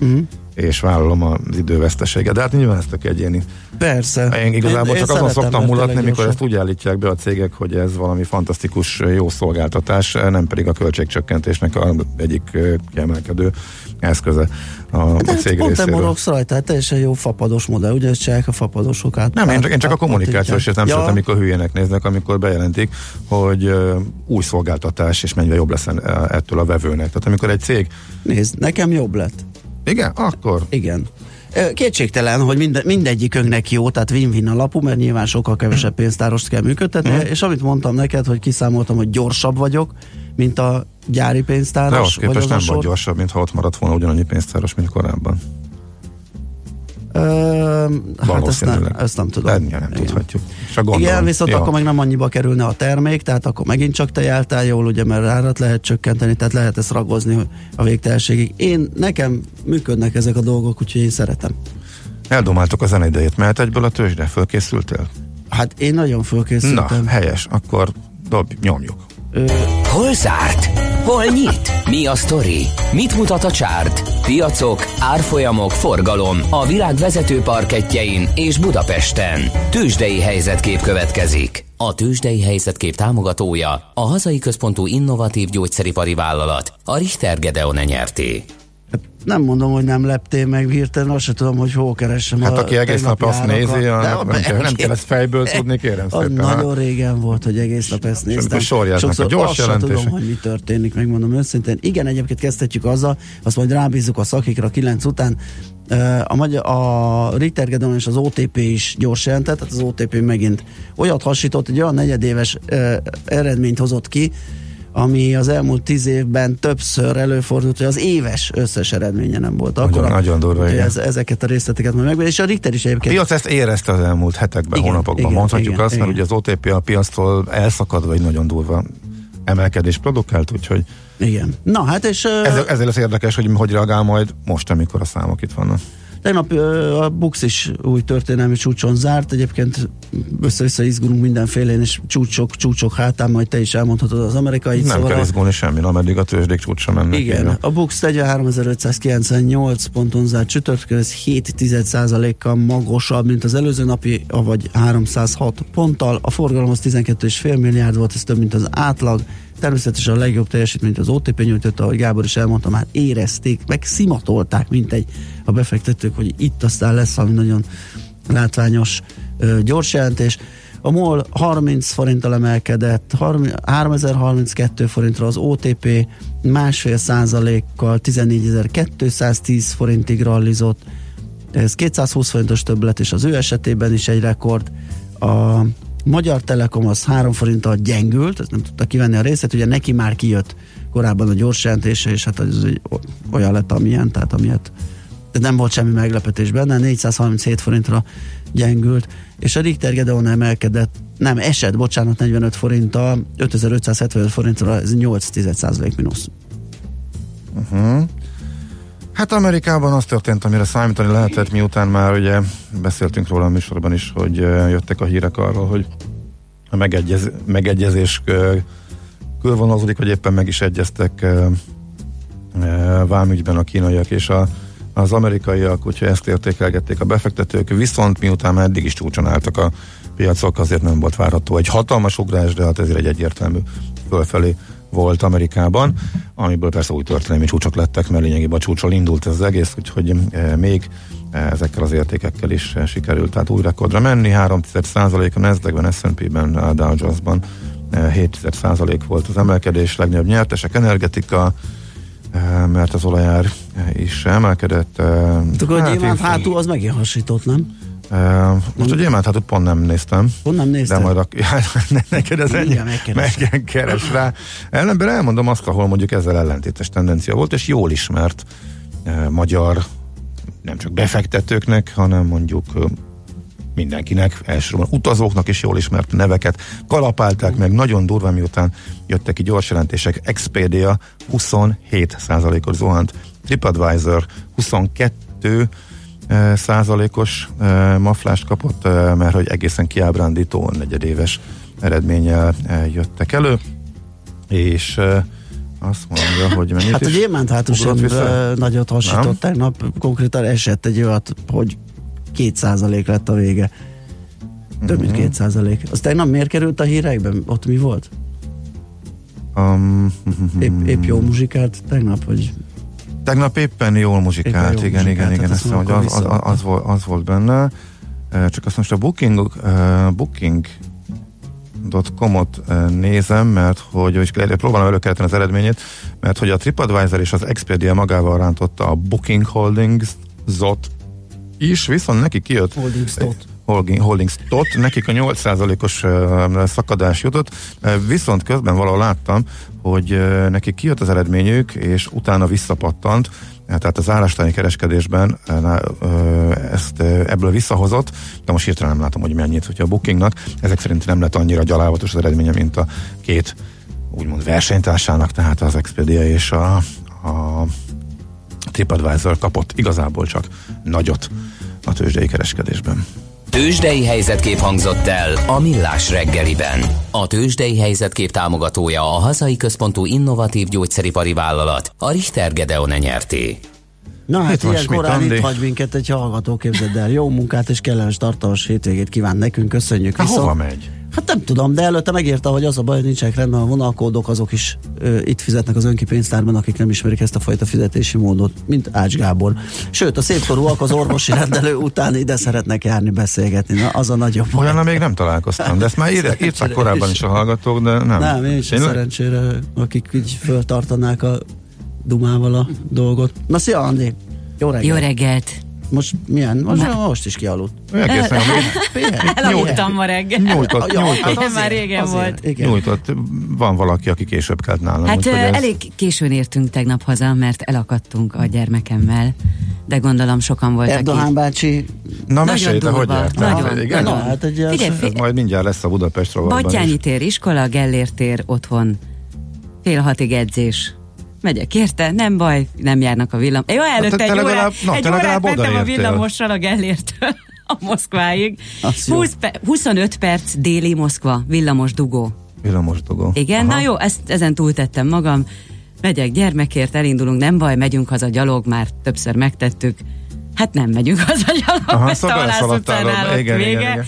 Uh-huh. és vállalom az időveszteséget. De hát nyilván ezt tök egyéni. Persze. Én igazából csak azon szeretem, szoktam mulatni, mikor ezt úgy állítják be a cégek, hogy ez valami fantasztikus jó szolgáltatás, nem pedig a költségcsökkentésnek a egyik kiemelkedő eszköze a, a De hát cég pont részéről. morogsz rajta, hát teljesen jó fapados modell, ugye ezt csinálják a fapadosok át. Nem, én csak, én csak a át- kommunikációs, és nem ja. szeretem, amikor hülyének néznek, amikor bejelentik, hogy ö, új szolgáltatás, és mennyire jobb lesz ettől a vevőnek. Tehát amikor egy cég, Nézd, nekem jobb lett. igen, akkor Igen. Kétségtelen, hogy minde, mindegyikünknek jó, tehát win-win alapú, mert nyilván sokkal kevesebb pénztárost kell működtetni, Mhm. és amit mondtam neked, hogy kiszámoltam, hogy gyorsabb vagyok, mint a gyári de pénztáros. ahhoz képest az a nem sor. vagy gyorsabb, mint ha ott maradt volna ugyanannyi pénztáros, mint korábban. Ö, hát ezt nem, ezt nem tudom. De nem, Igen. tudhatjuk. Csak gondolom. Igen, viszont Ja. akkor meg nem annyiba kerülne a termék, tehát akkor megint csak te jártál jól, ugye, mert árat lehet csökkenteni, tehát lehet ezt ragozni a végtelenségig. Én, nekem működnek ezek a dolgok, úgyhogy én szeretem. Eldomáltuk a zeneidejét, mehet egyből a tőzsde, fölkészültél? Hát én nagyon Na, fölkészültem. helyes, akkor dobj, nyomjuk. Hol zárt? Hol nyit? Mi a sztori? Mit mutat a csárt? Piacok, árfolyamok, forgalom a világ vezető parketjein és Budapesten. Tősdei helyzetkép következik. A Tősdei helyzetkép támogatója a hazai központú innovatív gyógyszeripari vállalat, a Richter Gedeon nyerté. Hát nem mondom, hogy nem leptél meg hirtelen, azt sem tudom, hogy hol keressem Hát aki egész nap azt nézi. De nem, kell, nem kell ezt fejből tudni, kérem [laughs] szépen. nagyon régen volt, hogy egész nap ezt néztem. sorjáznak a Sokszor gyors azt sem tudom, hogy mi történik, megmondom őszintén. Igen, egyébként kezdhetjük azzal, azt majd rábízzuk a szakikra 9 után. A, magyar, a Ritter Gedeon és az OTP is gyors jelentett, tehát az OTP megint olyat hasított, egy olyan negyedéves eredményt hozott ki, ami az elmúlt tíz évben többször előfordult, hogy az éves összes eredménye nem volt. Akkor nagyon durva, igen. ez, ezeket a részleteket majd meg, és a Ritter is A egyébként piac ezt érezte az elmúlt hetekben, Igen, hónapokban. igen, Mondhatjuk igen, azt, mert igen. ugye az OTP a piactól elszakadva egy nagyon durva emelkedés produkált, úgyhogy Igen. Na hát és ez, ezzel lesz érdekes, hogy hogy reagál majd most, amikor a számok itt vannak. Tegnap a Bux is új történelmi csúcson zárt, egyébként össze-vissza izgulunk mindenfélén, és csúcsok, csúcsok hátán, majd te is elmondhatod az amerikai Nem kell izgulni semmi, ameddig a tőzsdék csúcsra mennek. Igen, a Bux 43.598 ponton zárt csütörtökön, ez 7 kal magasabb, mint az előző napi, vagy 306 ponttal. A forgalom az 12,5 milliárd volt, ez több, mint az átlag. Természetesen a legjobb teljesítményt az OTP nyújtotta, ahogy Gábor is elmondta, már érezték, meg szimatolták, mint egy a befektetők, hogy itt aztán lesz valami nagyon látványos gyors jelentés. A MOL 30 forinttal emelkedett, 30 3032 forintra az OTP másfél százalékkal 14.210 forintig rallizott. Ez 220 forintos többlet, és az ő esetében is egy rekord. A Magyar Telekom az 3 forinttal gyengült, ez nem tudta kivenni a részét, ugye neki már kijött korábban a gyors jelentése, és hát az olyan lett, amilyen, tehát amilyet nem volt semmi meglepetés benne, 437 forintra gyengült, és a Richter Gedeon emelkedett, nem, esett, bocsánat, 45 forinttal, 5575 forintra, ez 8 mínusz. Hát Amerikában az történt, amire számítani lehetett, miután már ugye beszéltünk róla a műsorban is, hogy jöttek a hírek arról, hogy a megegyez, megegyezés körvonalazódik, hogy éppen meg is egyeztek vámügyben a kínaiak és a, az amerikaiak, úgyhogy ezt értékelgették a befektetők, viszont miután már eddig is csúcson álltak a piacok, azért nem volt várható egy hatalmas ugrás, de hát ezért egy egyértelmű fölfelé volt Amerikában, amiből persze új történelmi csúcsok lettek, mert lényegében a csúcsról indult ez az egész, úgyhogy e, még e, ezekkel az értékekkel is e, sikerült tehát új rekordra menni, 3 a Nasdaq-ben, S&P-ben, a Dow Jones-ban e, 7 volt az emelkedés, legnagyobb nyertesek, energetika, mert az olajár is emelkedett. e, Hát a gyémánt hátul az megint hasított, nem? E, most a hátút pont nem néztem. Honnan nézted? De majd a, ja, [laughs] ne, neked ez ennyi, megkeresem. megkeres rá. Ellenben elmondom azt, ahol mondjuk ezzel ellentétes tendencia volt, és jól ismert eh, magyar, nem csak befektetőknek, hanem mondjuk mindenkinek, elsősorban utazóknak is jól ismert neveket kalapálták meg, nagyon durva, miután jöttek ki gyors jelentések. Expedia 27%-os zuhant, TripAdvisor 22 eh, százalékos maflást kapott, mert hogy egészen kiábrándító negyedéves eredménnyel jöttek elő, és azt mondja, hogy mennyit Hát a is gyémánt hátul sem nagyot Nem? hasított tegnap, konkrétan esett egy olyat, hogy 2% lett a vége. Több mint 2%. Az tegnap miért került a hírekben? Ott mi volt? Um, [laughs] Épp, épp jó muzsikált tegnap, vagy Tegnap éppen jól muzsikált, Éppen jól igen, muzsikált, igen, igen, azt azt hogy mondom, az, az, az, volt, az volt benne. Csak azt most a Booking, uh, Booking .com-ot nézem, mert hogy, és próbálom előkelteni az eredményét, mert hogy a TripAdvisor és az Expedia magával rántotta a Booking Holdings zot is, viszont neki kijött Holding Stot. Holding, Holding Stot, nekik a 8%-os uh, szakadás jutott, viszont közben valahol láttam, hogy nekik kijött az eredményük, és utána visszapattant, tehát az állástáni kereskedésben ezt ebből visszahozott, de most hirtelen nem látom, hogy mennyit, hogyha a Bookingnak. Ezek szerint nem lett annyira gyalávatos az eredménye, mint a két úgymond versenytársának, tehát az Expedia és a, a TripAdvisor kapott igazából csak nagyot a tőzsdei kereskedésben. Tőzsdei helyzetkép hangzott el a Millás reggeliben. A Tőzsdei helyzetkép támogatója a hazai központú innovatív gyógyszeripari vállalat, a Richter Gedeon nyerté. Na hát Itt ilyen korán itt hagy minket egy hallgató, képzeld el. Jó munkát és kellemes tartalmas hétvégét kíván nekünk, köszönjük. Hát Viszont- hova megy? Hát nem tudom, de előtte megírta, hogy az a baj, hogy nincsenek rendben a vonalkódok, azok is ö, itt fizetnek az önkipénztárban, akik nem ismerik ezt a fajta fizetési módot, mint Ács Gábor. Sőt, a szépkorúak az orvosi rendelő után ide szeretnek járni beszélgetni. Na, az a nagyobb baj. Olyan még nem találkoztam, de ezt már ír, írtak korábban is a hallgatók, de nem. Nem, én is Tényleg? szerencsére, akik így föltartanák a dumával a dolgot. Na, szia Andi! Jó reggelt! Jó reggelt! Most milyen? Most, most is kialudt. Egészen Elaludtam ma reggel. nyújtott, nyújtott, Igen, már régen azért, volt. Igen. nyújtott. Van valaki, aki később kelt nálam. Hát ez- elég későn értünk tegnap haza, mert elakadtunk a gyermekemmel, de gondolom sokan voltak Erdoğan itt. bácsi, Na mesélj, te hogy jártál? nagyon, Igen? Na, hát egy Figyelj, Ez fél, majd mindjárt lesz a Budapest rovatban Battyányi is. tér iskola, Gellért tér otthon, fél hatig edzés. Megyek érte, nem baj, nem járnak a villam. Jó, előtte te egy órát, legalább- na, egy te órát mentem a villamossal a Gellértől [laughs] a Moszkváig. Az jó. 20 pe- 25 perc déli Moszkva, villamos dugó. Villamos dugó. Igen, Aha. na jó, ezt, ezen túltettem magam. Megyek gyermekért, elindulunk, nem baj, megyünk haza gyalog, már többször megtettük. Hát nem megyünk [laughs] haza gyalog, Aha, mert szóval a Halász beleszaladtál utcán abba. állott Igen, igen, vége. igen.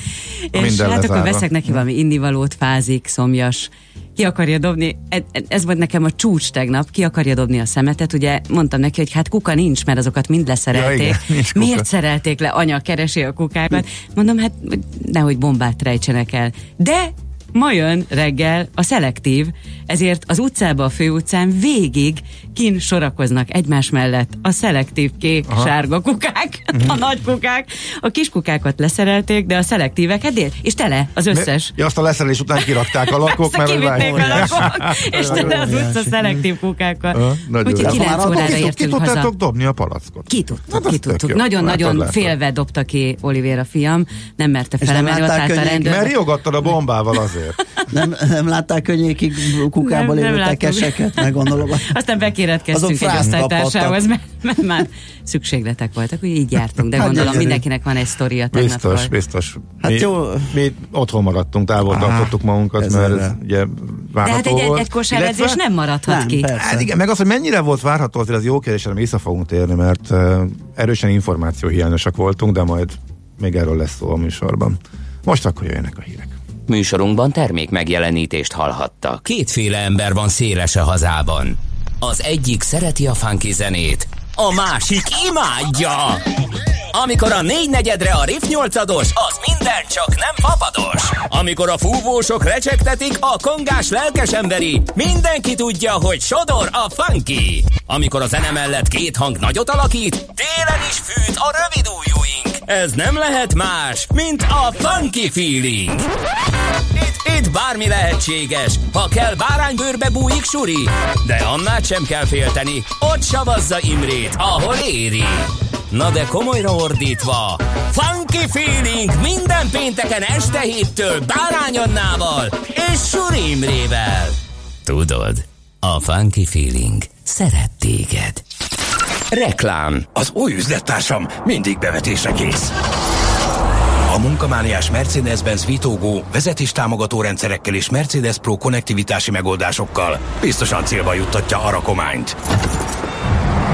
És Minden hát akkor veszek neki valami innivalót, fázik, szomjas. Ki akarja dobni, e- e- ez volt nekem a csúcs tegnap, ki akarja dobni a szemetet, ugye mondtam neki, hogy hát kuka nincs, mert azokat mind leszerelték. Ja, igen, nincs kuka. Miért szerelték le, anya keresi a kukákat? Mondom, hát nehogy bombát rejtsenek el. De ma jön reggel a szelektív, ezért az utcába, a főutcán végig kin sorakoznak egymás mellett a szelektív kék, Aha. sárga kukák, [laughs] a nagy kukák. A kis kukákat leszerelték, de a szelektíveket dél, és tele az összes. Ja, azt a leszerelés után kirakták a lakók, [laughs] mert hogy kivitték a lakók, [laughs] és tele az utca szelektív kukákkal. Úgyhogy jó. 9 Már órára Ki, ki értünk haza. tudtátok dobni a palackot? Ki Hát tudtuk, az ki tudtuk. Nagyon-nagyon félve dobta ki Olivér a fiam, nem merte felemelni, ott állt a rendőr. Mert riogattad a bombával azért. Nem, nem látták könnyékig kukába Nem, nem lévő tekeseket, meg gondolom. Aztán bekéretkeztünk egy osztálytársához, mert, mert már szükségletek voltak, úgy így jártunk, de Hát gondolom gyönyörű. mindenkinek van egy sztoria. Biztos, biztos. Hát mi, jó. mi otthon maradtunk, távol tartottuk magunkat, mert ez ugye De hát várható egy, egy, volt. egy kosáredzés nem maradhat Nem, ki. persze. Hát igen, meg az, hogy mennyire volt várható, azért az jó kérdés, amire vissza fogunk térni, mert uh, erősen információhiányosak voltunk, de majd még erről lesz szó a műsorban. Most akkor jöjjenek a hírek. Műsorunkban termék megjelenítést hallhattak. Kétféle ember van széles hazában. Az egyik szereti a funky zenét, a másik imádja. Amikor a négy negyedre a Riff 8 az minden csak nem papados. Amikor a fúvósok recsegtetik, a kongás lelkes emberi, mindenki tudja, hogy sodor a funky. Amikor a zene mellett két hang nagyot alakít, télen is fűt a rövid ujjúink. Ez nem lehet más, mint a funky feeling. Itt, itt bármi lehetséges, ha kell báránybőrbe bújik suri, de annál sem kell félteni, ott savazza Imrét, ahol éri. Na de komolyra ordítva, Funky Feeling minden pénteken este héttől Bárány Annával és Suri Imrével. Tudod, a Funky Feeling szeret téged. Reklám Az új üzlettársam mindig bevetésre kész. A munkamániás Mercedes-Benz Vitógó vezetéstámogató rendszerekkel és Mercedes Pro konnektivitási megoldásokkal biztosan célba juttatja a rakományt.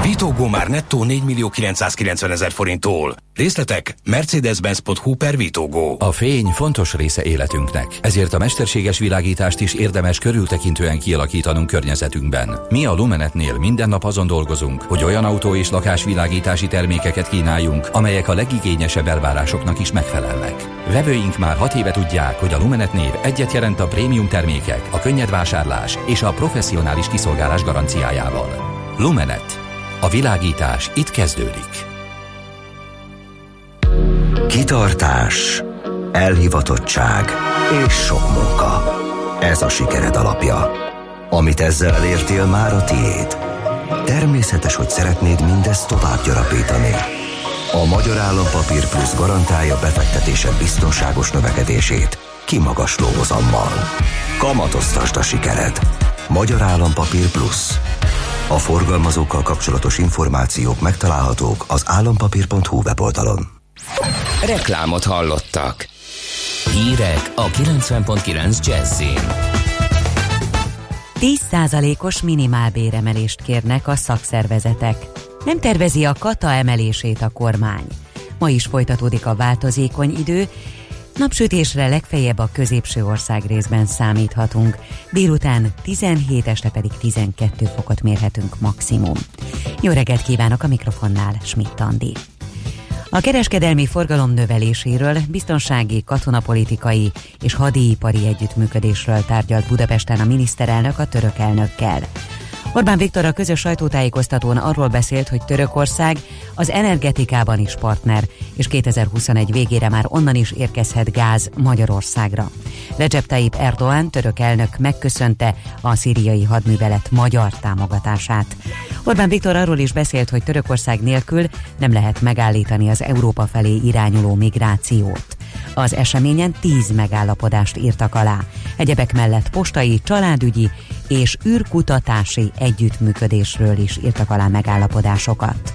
Vitógó már nettó 4 millió 990 ezer forinttól. Részletek mercedes-benz.hu per Vitógó. A fény fontos része életünknek, ezért a mesterséges világítást is érdemes körültekintően kialakítanunk környezetünkben. Mi a Lumenetnél minden nap azon dolgozunk, hogy olyan autó és lakásvilágítási termékeket kínáljunk, amelyek a legigényesebb elvárásoknak is megfelelnek. Vevőink már hat éve tudják, hogy a Lumenet név egyet jelent a prémium termékek, a könnyed vásárlás és a professzionális kiszolgálás garanciájával. Lumenet. A világítás itt kezdődik. Kitartás, elhivatottság és sok munka. Ez a sikered alapja. Amit ezzel elértél már a tiéd. Természetes, hogy szeretnéd mindezt tovább gyarapítani. A Magyar Állampapír Plusz garantálja befektetésed biztonságos növekedését, kimagasló hozammal. Kamatoztasd a sikered. Magyar Állampapír Plusz. A forgalmazókkal kapcsolatos információk megtalálhatók az állampapír.hu weboldalon. Reklámot hallottak. Hírek a 90.9 Jazzin. 10%-os minimálbéremelést kérnek a szakszervezetek. Nem tervezi a kata emelését a kormány. Ma is folytatódik a változékony idő, Napsütésre legfeljebb a középső ország részben számíthatunk. Délután 17, este pedig 12 fokot mérhetünk maximum. Jó reggelt kívánok a mikrofonnál, Schmidt Andi. A kereskedelmi forgalom növeléséről, biztonsági, katonapolitikai és hadipari együttműködésről tárgyalt Budapesten a miniszterelnök a török elnökkel. Orbán Viktor a közös sajtótájékoztatón arról beszélt, hogy Törökország az energetikában is partner, és 2021 végére már onnan is érkezhet gáz Magyarországra. Recep Tayyip Erdoğan török elnök megköszönte a szíriai hadművelet magyar támogatását. Orbán Viktor arról is beszélt, hogy Törökország nélkül nem lehet megállítani az Európa felé irányuló migrációt. Az eseményen tíz megállapodást írtak alá. Egyebek mellett postai, családügyi és űrkutatási együttműködésről is írtak alá megállapodásokat.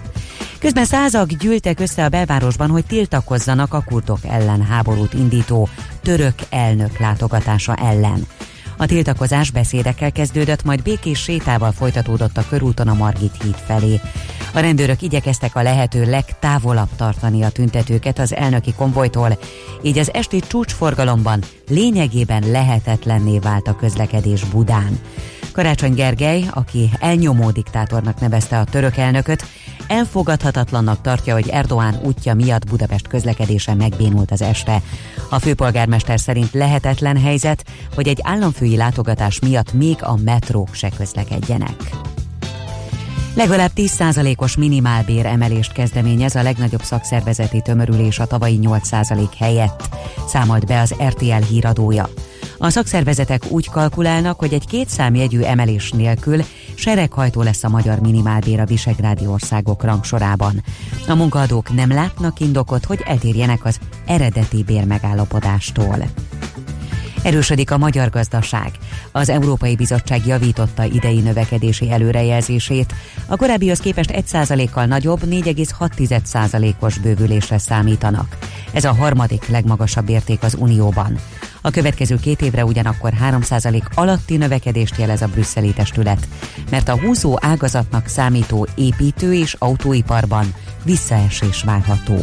Közben százak gyűltek össze a belvárosban, hogy tiltakozzanak a kurdok ellen háborút indító török elnök látogatása ellen. A tiltakozás beszédekkel kezdődött, majd békés sétával folytatódott a körúton a Margit híd felé. A rendőrök igyekeztek a lehető legtávolabb tartani a tüntetőket az elnöki konvojtól, így az esti csúcsforgalomban lényegében lehetetlenné vált a közlekedés Budán. Karácsony Gergely, aki elnyomó diktátornak nevezte a török elnököt, elfogadhatatlannak tartja, hogy Erdoğan útja miatt Budapest közlekedése megbénult az este. A főpolgármester szerint lehetetlen helyzet, hogy egy államfői látogatás miatt még a metrók se közlekedjenek. Legalább 10%-os minimálbér emelést kezdeményez a legnagyobb szakszervezeti tömörülés a tavalyi 8% helyett, számolt be az RTL híradója. A szakszervezetek úgy kalkulálnak, hogy egy kétszámjegyű emelés nélkül sereghajtó lesz a magyar minimálbér a visegrádi országok rangsorában. A munkaadók nem látnak indokot, hogy eltérjenek az eredeti bérmegállapodástól. Erősödik a magyar gazdaság. Az Európai Bizottság javította idei növekedési előrejelzését. A korábbihoz képest 1%-kal nagyobb, 4,6%-os bővülésre számítanak. Ez a harmadik legmagasabb érték az Unióban. A következő két évre ugyanakkor 3% alatti növekedést jelez a brüsszeli testület, mert a húzó ágazatnak számító építő és autóiparban visszaesés várható.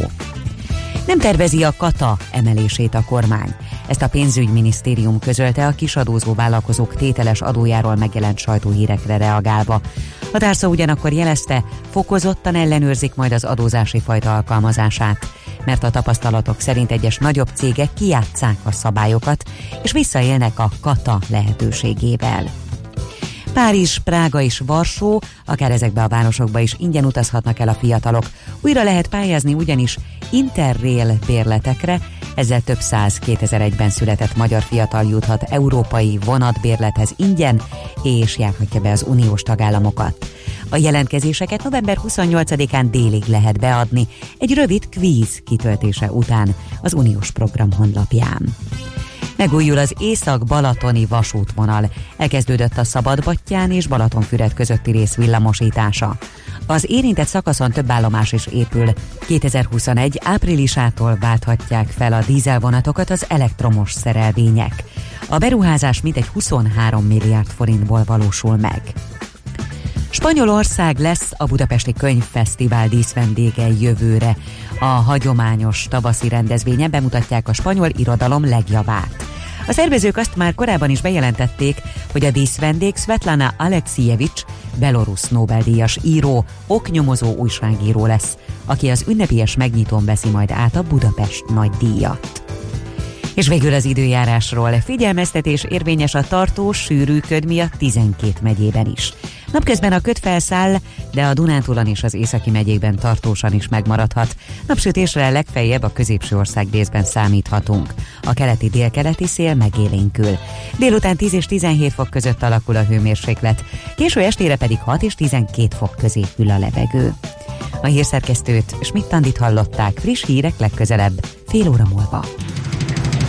Nem tervezi a kata emelését a kormány. Ezt a pénzügyminisztérium közölte a kisadózó vállalkozók tételes adójáról megjelent sajtóhírekre reagálva. A társza ugyanakkor jelezte, fokozottan ellenőrzik majd az adózási fajta alkalmazását, mert a tapasztalatok szerint egyes nagyobb cégek kijátszák a szabályokat, és visszaélnek a kata lehetőségével. Párizs, Prága és Varsó, akár ezekbe a városokba is ingyen utazhatnak el a fiatalok. Újra lehet pályázni ugyanis Interrail bérletekre, ezzel több száz 2001-ben született magyar fiatal juthat európai vonatbérlethez ingyen, és járhatja be az uniós tagállamokat. A jelentkezéseket november 28-án délig lehet beadni, egy rövid kvíz kitöltése után az uniós program honlapján. Megújul az észak-balatoni vasútvonal. Elkezdődött a Szabadbattyán és Balatonfüred közötti rész villamosítása. Az érintett szakaszon több állomás is épül. 2021 áprilisától válthatják fel a dízelvonatokat az elektromos szerelvények. A beruházás mintegy 23 milliárd forintból valósul meg. Spanyolország lesz a Budapesti Könyvfesztivál díszvendége jövőre. A hagyományos tavaszi rendezvényen bemutatják a spanyol irodalom legjavát. A szervezők azt már korábban is bejelentették, hogy a díszvendég Svetlana Alexievich, belorusz Nobel-díjas író, oknyomozó újságíró lesz, aki az ünnepélyes megnyitón veszi majd át a Budapest nagy díjat. És végül az időjárásról. Figyelmeztetés érvényes a tartós, sűrű köd miatt 12 megyében is. Napközben a köd felszáll, de a Dunántúlon és az északi megyékben tartósan is megmaradhat. Napsütésre legfeljebb a középső ország részben számíthatunk. A keleti délkeleti szél megélénkül. Délután 10 és 17 fok között alakul a hőmérséklet, késő estére pedig 6 és 12 fok közé hűl a levegő. A hírszerkesztőt Schmidt-Tandit hallották friss hírek legközelebb, fél óra múlva.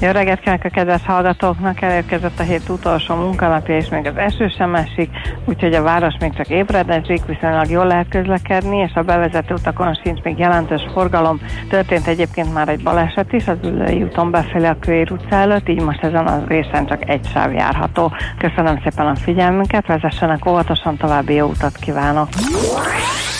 Jó reggelt kívánok a kedves hallgatóknak, elérkezett a hét utolsó munkanapja, és még az eső sem esik, úgyhogy a város még csak ébredezik, viszonylag jól lehet közlekedni, és a bevezető utakon sincs még jelentős forgalom. Történt egyébként már egy baleset is, az Ülői úton befelé a Kőér utca előtt, így most ezen a részen csak egy sáv járható. Köszönöm szépen a figyelmünket, vezessenek óvatosan, további jó utat kívánok!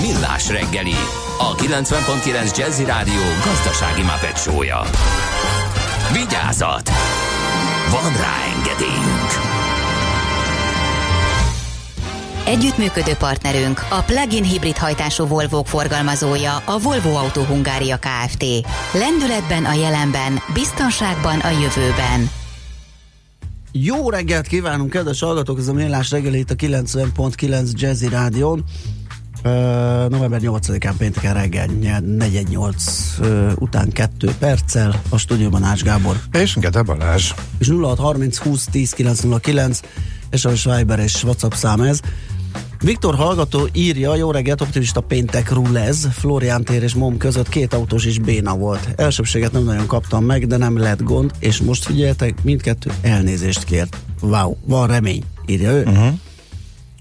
Millás reggeli, a 90.9 Jazzy Rádió gazdasági mapetsója. Vigyázat! Van rá engedélyünk! Együttműködő partnerünk a plug-in hibrid hajtású Volvo forgalmazója a Volvo Auto Hungária Kft. Lendületben a jelenben, biztonságban a jövőben. Jó reggelt kívánunk, kedves hallgatók! Ez a Mélás reggelét a 90.9 Jazzy Rádión. Uh, november 8-án pénteken reggel 48 uh, után 2 perccel a stúdióban Ács Gábor. És Gede Balázs. És 0630 20 10 909 és a Schweiber és WhatsApp szám ez. Viktor hallgató írja, jó reggelt, optimista péntek rulez, Florián tér és Mom között két autós is béna volt. Elsőbséget nem nagyon kaptam meg, de nem lett gond, és most figyeltek, mindkettő elnézést kért. Wow, van remény, írja ő. Uh-huh.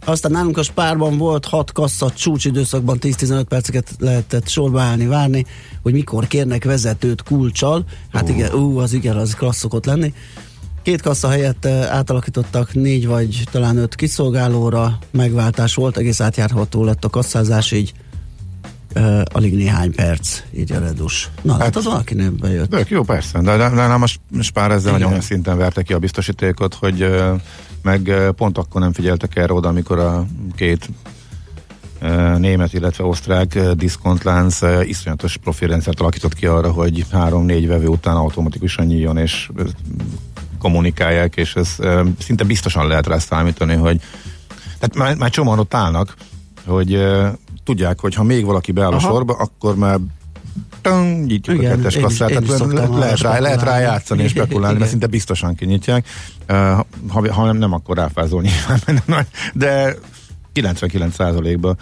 Aztán nálunk a spárban volt hat kassa csúcsidőszakban 10-15 perceket lehetett sorba állni, várni, hogy mikor kérnek vezetőt kulcsal. Hát uh. igen, ú, az igen, az klassz szokott lenni. Két kassa helyett átalakítottak négy vagy talán öt kiszolgálóra, megváltás volt, egész átjárható lett a kasszázás, így uh, alig néhány perc, így a redus. Na, hát, az valaki nem bejött. De, jó, persze, de, de, de most, most pár ezzel nagyon olyan szinten verte ki a biztosítékot, hogy uh, meg pont akkor nem figyeltek erre oda, amikor a két német, illetve osztrák diszkontlánc iszonyatos profilrendszert alakított ki arra, hogy három-négy vevő után automatikusan nyíljon, és kommunikálják, és ez szinte biztosan lehet rá számítani, hogy tehát már, már csomóan ott állnak, hogy tudják, hogy ha még valaki beáll a sorba, akkor már tön, nyitjuk Igen, a kettes kasszát, tehát le, lehet, rá, lehet rá játszani és spekulálni, mert szinte biztosan kinyitják. Ha, ha nem, nem, akkor ráfázol nyilván, de 99%-ban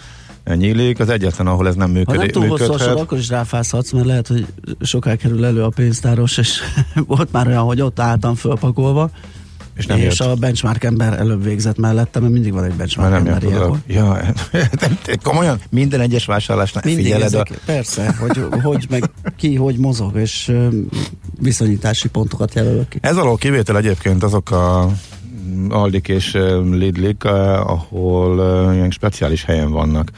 nyílik. Az egyetlen, ahol ez nem működik. Ha nem túl hosszú sor, akkor is ráfázhatsz, mert lehet, hogy soká kerül elő a pénztáros, és [laughs] volt már olyan, hogy ott álltam fölpakolva, és, nem és a benchmark ember előbb végzett mellette, mert mindig van egy benchmark nem ember ilyenkor. Ja, [laughs] komolyan minden egyes vásárlásnál mindig figyeled ezek, a... Persze, hogy, hogy meg ki, hogy mozog, és viszonyítási pontokat jelölök ki. Ez alól kivétel egyébként azok a Aldik és Lidlik, ahol ilyen speciális helyen vannak.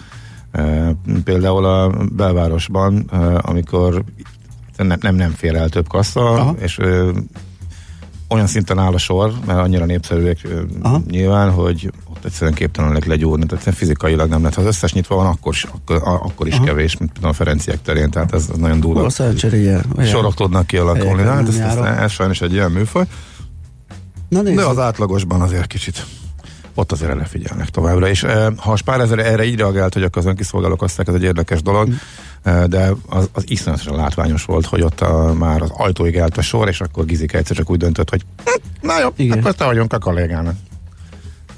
Például a belvárosban, amikor nem, nem, nem fér el több kassa, Aha. és olyan szinten áll a sor, mert annyira népszerűek Aha. nyilván, hogy ott egyszerűen képtelenek legyúrni, tehát fizikailag nem lehet. Ha az összes nyitva van, akkor, akkor, akkor is Aha. kevés, mint például a Ferenciek terén, tehát ez, ez nagyon durva. Sorok tudnak kialakulni, hát ez, ez, ez sajnos egy ilyen műfaj. Na De az átlagosban azért kicsit ott azért lefigyelnek továbbra. És eh, ha a Spár erre így reagált, hogy a közönkiszolgálók aztán ez egy érdekes dolog, mm. De az, az iszonyatosan látványos volt, hogy ott a, már az ajtóig állt a sor, és akkor Gizik egyszer csak úgy döntött, hogy hát, na jó, Igen. akkor te vagyunk a kollégának.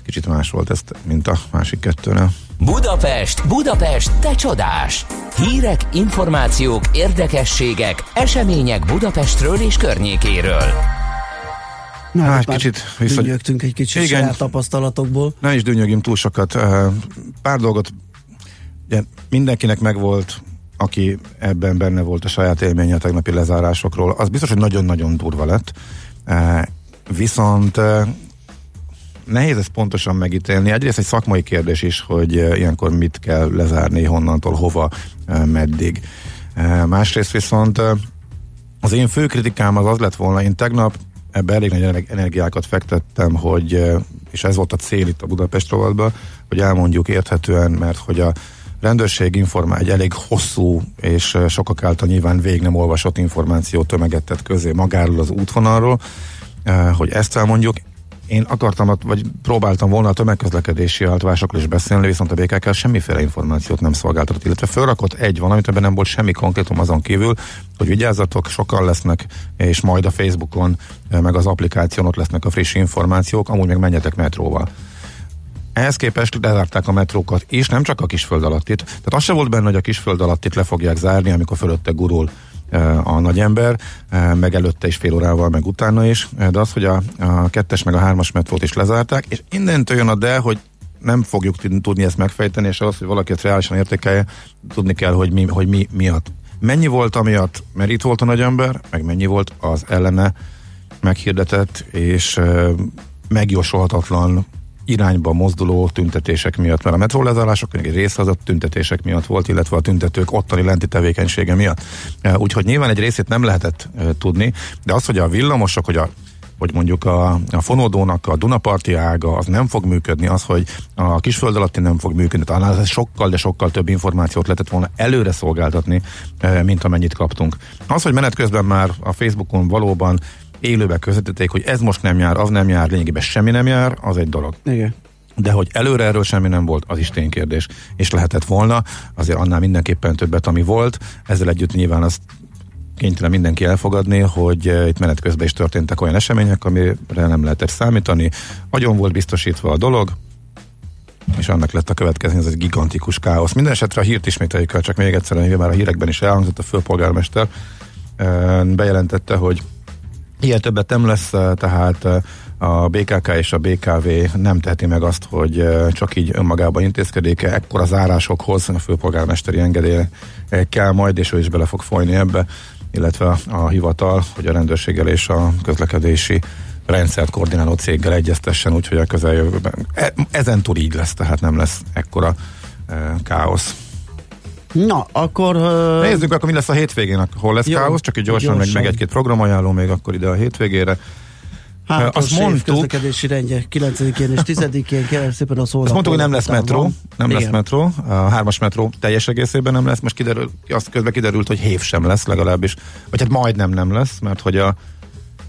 Kicsit más volt ezt, mint a másik kettőnél. Budapest, Budapest, te csodás! Hírek, információk, érdekességek, események Budapestről és környékéről. Na, hát kicsit vissza... Dünnyögtünk egy kicsit Igen. saját tapasztalatokból. Ne is dünnyögjünk túl sokat. Pár dolgot ugye, mindenkinek megvolt, aki ebben benne volt a saját élménye a tegnapi lezárásokról, az biztos, hogy nagyon-nagyon durva lett. Viszont nehéz ezt pontosan megítélni. Egyrészt egy szakmai kérdés is, hogy ilyenkor mit kell lezárni, honnantól, hova, meddig. Másrészt viszont az én fő kritikám az az lett volna, én tegnap ebbe elég nagy energiákat fektettem, hogy, és ez volt a cél itt a Budapest rovatban, hogy elmondjuk érthetően, mert hogy a rendőrség informál egy elég hosszú és sokak által nyilván végig nem olvasott információ tömeget tett közé magáról az útvonalról, hogy ezt elmondjuk. Én akartam, vagy próbáltam volna a tömegközlekedési altvásokról is beszélni, viszont a BKK semmiféle információt nem szolgáltatott, illetve felrakott egy valamit, amiben nem volt semmi konkrétum azon kívül, hogy vigyázzatok, sokan lesznek, és majd a Facebookon, meg az applikáción ott lesznek a friss információk, amúgy meg menjetek metróval. Ehhez képest lezárták a metrókat, és nem csak a kisföld alattit. Tehát az se volt benne, hogy a kisföld alattit le fogják zárni, amikor fölötte gurul a nagyember, meg előtte is fél órával, meg utána is, de az, hogy a, a kettes meg a hármas metrót is lezárták, és innentől jön a de, hogy nem fogjuk tudni ezt megfejteni, és az, hogy valaki ezt reálisan értékelje, tudni kell, hogy mi, hogy mi miatt. Mennyi volt amiatt, mert itt volt a nagy ember, meg mennyi volt az ellene meghirdetett, és megjósolhatatlan irányba mozduló tüntetések miatt, mert a metró lezárások egy része az a tüntetések miatt volt, illetve a tüntetők ottani lenti tevékenysége miatt. E, úgyhogy nyilván egy részét nem lehetett e, tudni, de az, hogy a villamosok, hogy a hogy mondjuk a, a fonódónak a Dunaparti ága az nem fog működni, az, hogy a kisföld alatti nem fog működni, talán ez sokkal, de sokkal több információt lehetett volna előre szolgáltatni, e, mint amennyit kaptunk. Az, hogy menet közben már a Facebookon valóban élőbe közvetíték, hogy ez most nem jár, az nem jár, lényegében semmi nem jár, az egy dolog. Igen. De hogy előre erről semmi nem volt, az is ténykérdés. És lehetett volna, azért annál mindenképpen többet, ami volt. Ezzel együtt nyilván azt kénytelen mindenki elfogadni, hogy eh, itt menet közben is történtek olyan események, amire nem lehetett számítani. Agyon volt biztosítva a dolog, és annak lett a következmény, ez egy gigantikus káosz. Minden esetre a hírt ismételjük el, csak még egyszer, mivel már a hírekben is elhangzott, a főpolgármester eh, bejelentette, hogy Ilyen többet nem lesz, eh, tehát eh, a BKK és a BKV nem teheti meg azt, hogy eh, csak így önmagában intézkedik. Ekkor az árásokhoz a főpolgármesteri engedély kell majd, és ő is bele fog folyni ebbe, illetve a hivatal, hogy a rendőrséggel és a közlekedési rendszert koordináló céggel egyeztessen, úgyhogy a közeljövőben. E, ezen túl így lesz, tehát nem lesz ekkora káosz. Na, akkor... Uh... Nézzük, akkor mi lesz a hétvégén, hol lesz Jó, káosz, csak egy gyorsan, gyorsan. Meg, meg egy-két programajánló még akkor ide a hétvégére. Hát, azt mondtuk, közlekedési rendje 9-én és 10-én, kérem szépen a szólnak. Azt mondtuk, hogy nem lesz metró, nem Igen. lesz metró, a hármas metró teljes egészében nem lesz, most kiderül, azt közben kiderült, hogy hév sem lesz legalábbis, vagy hát majdnem nem lesz, mert hogy a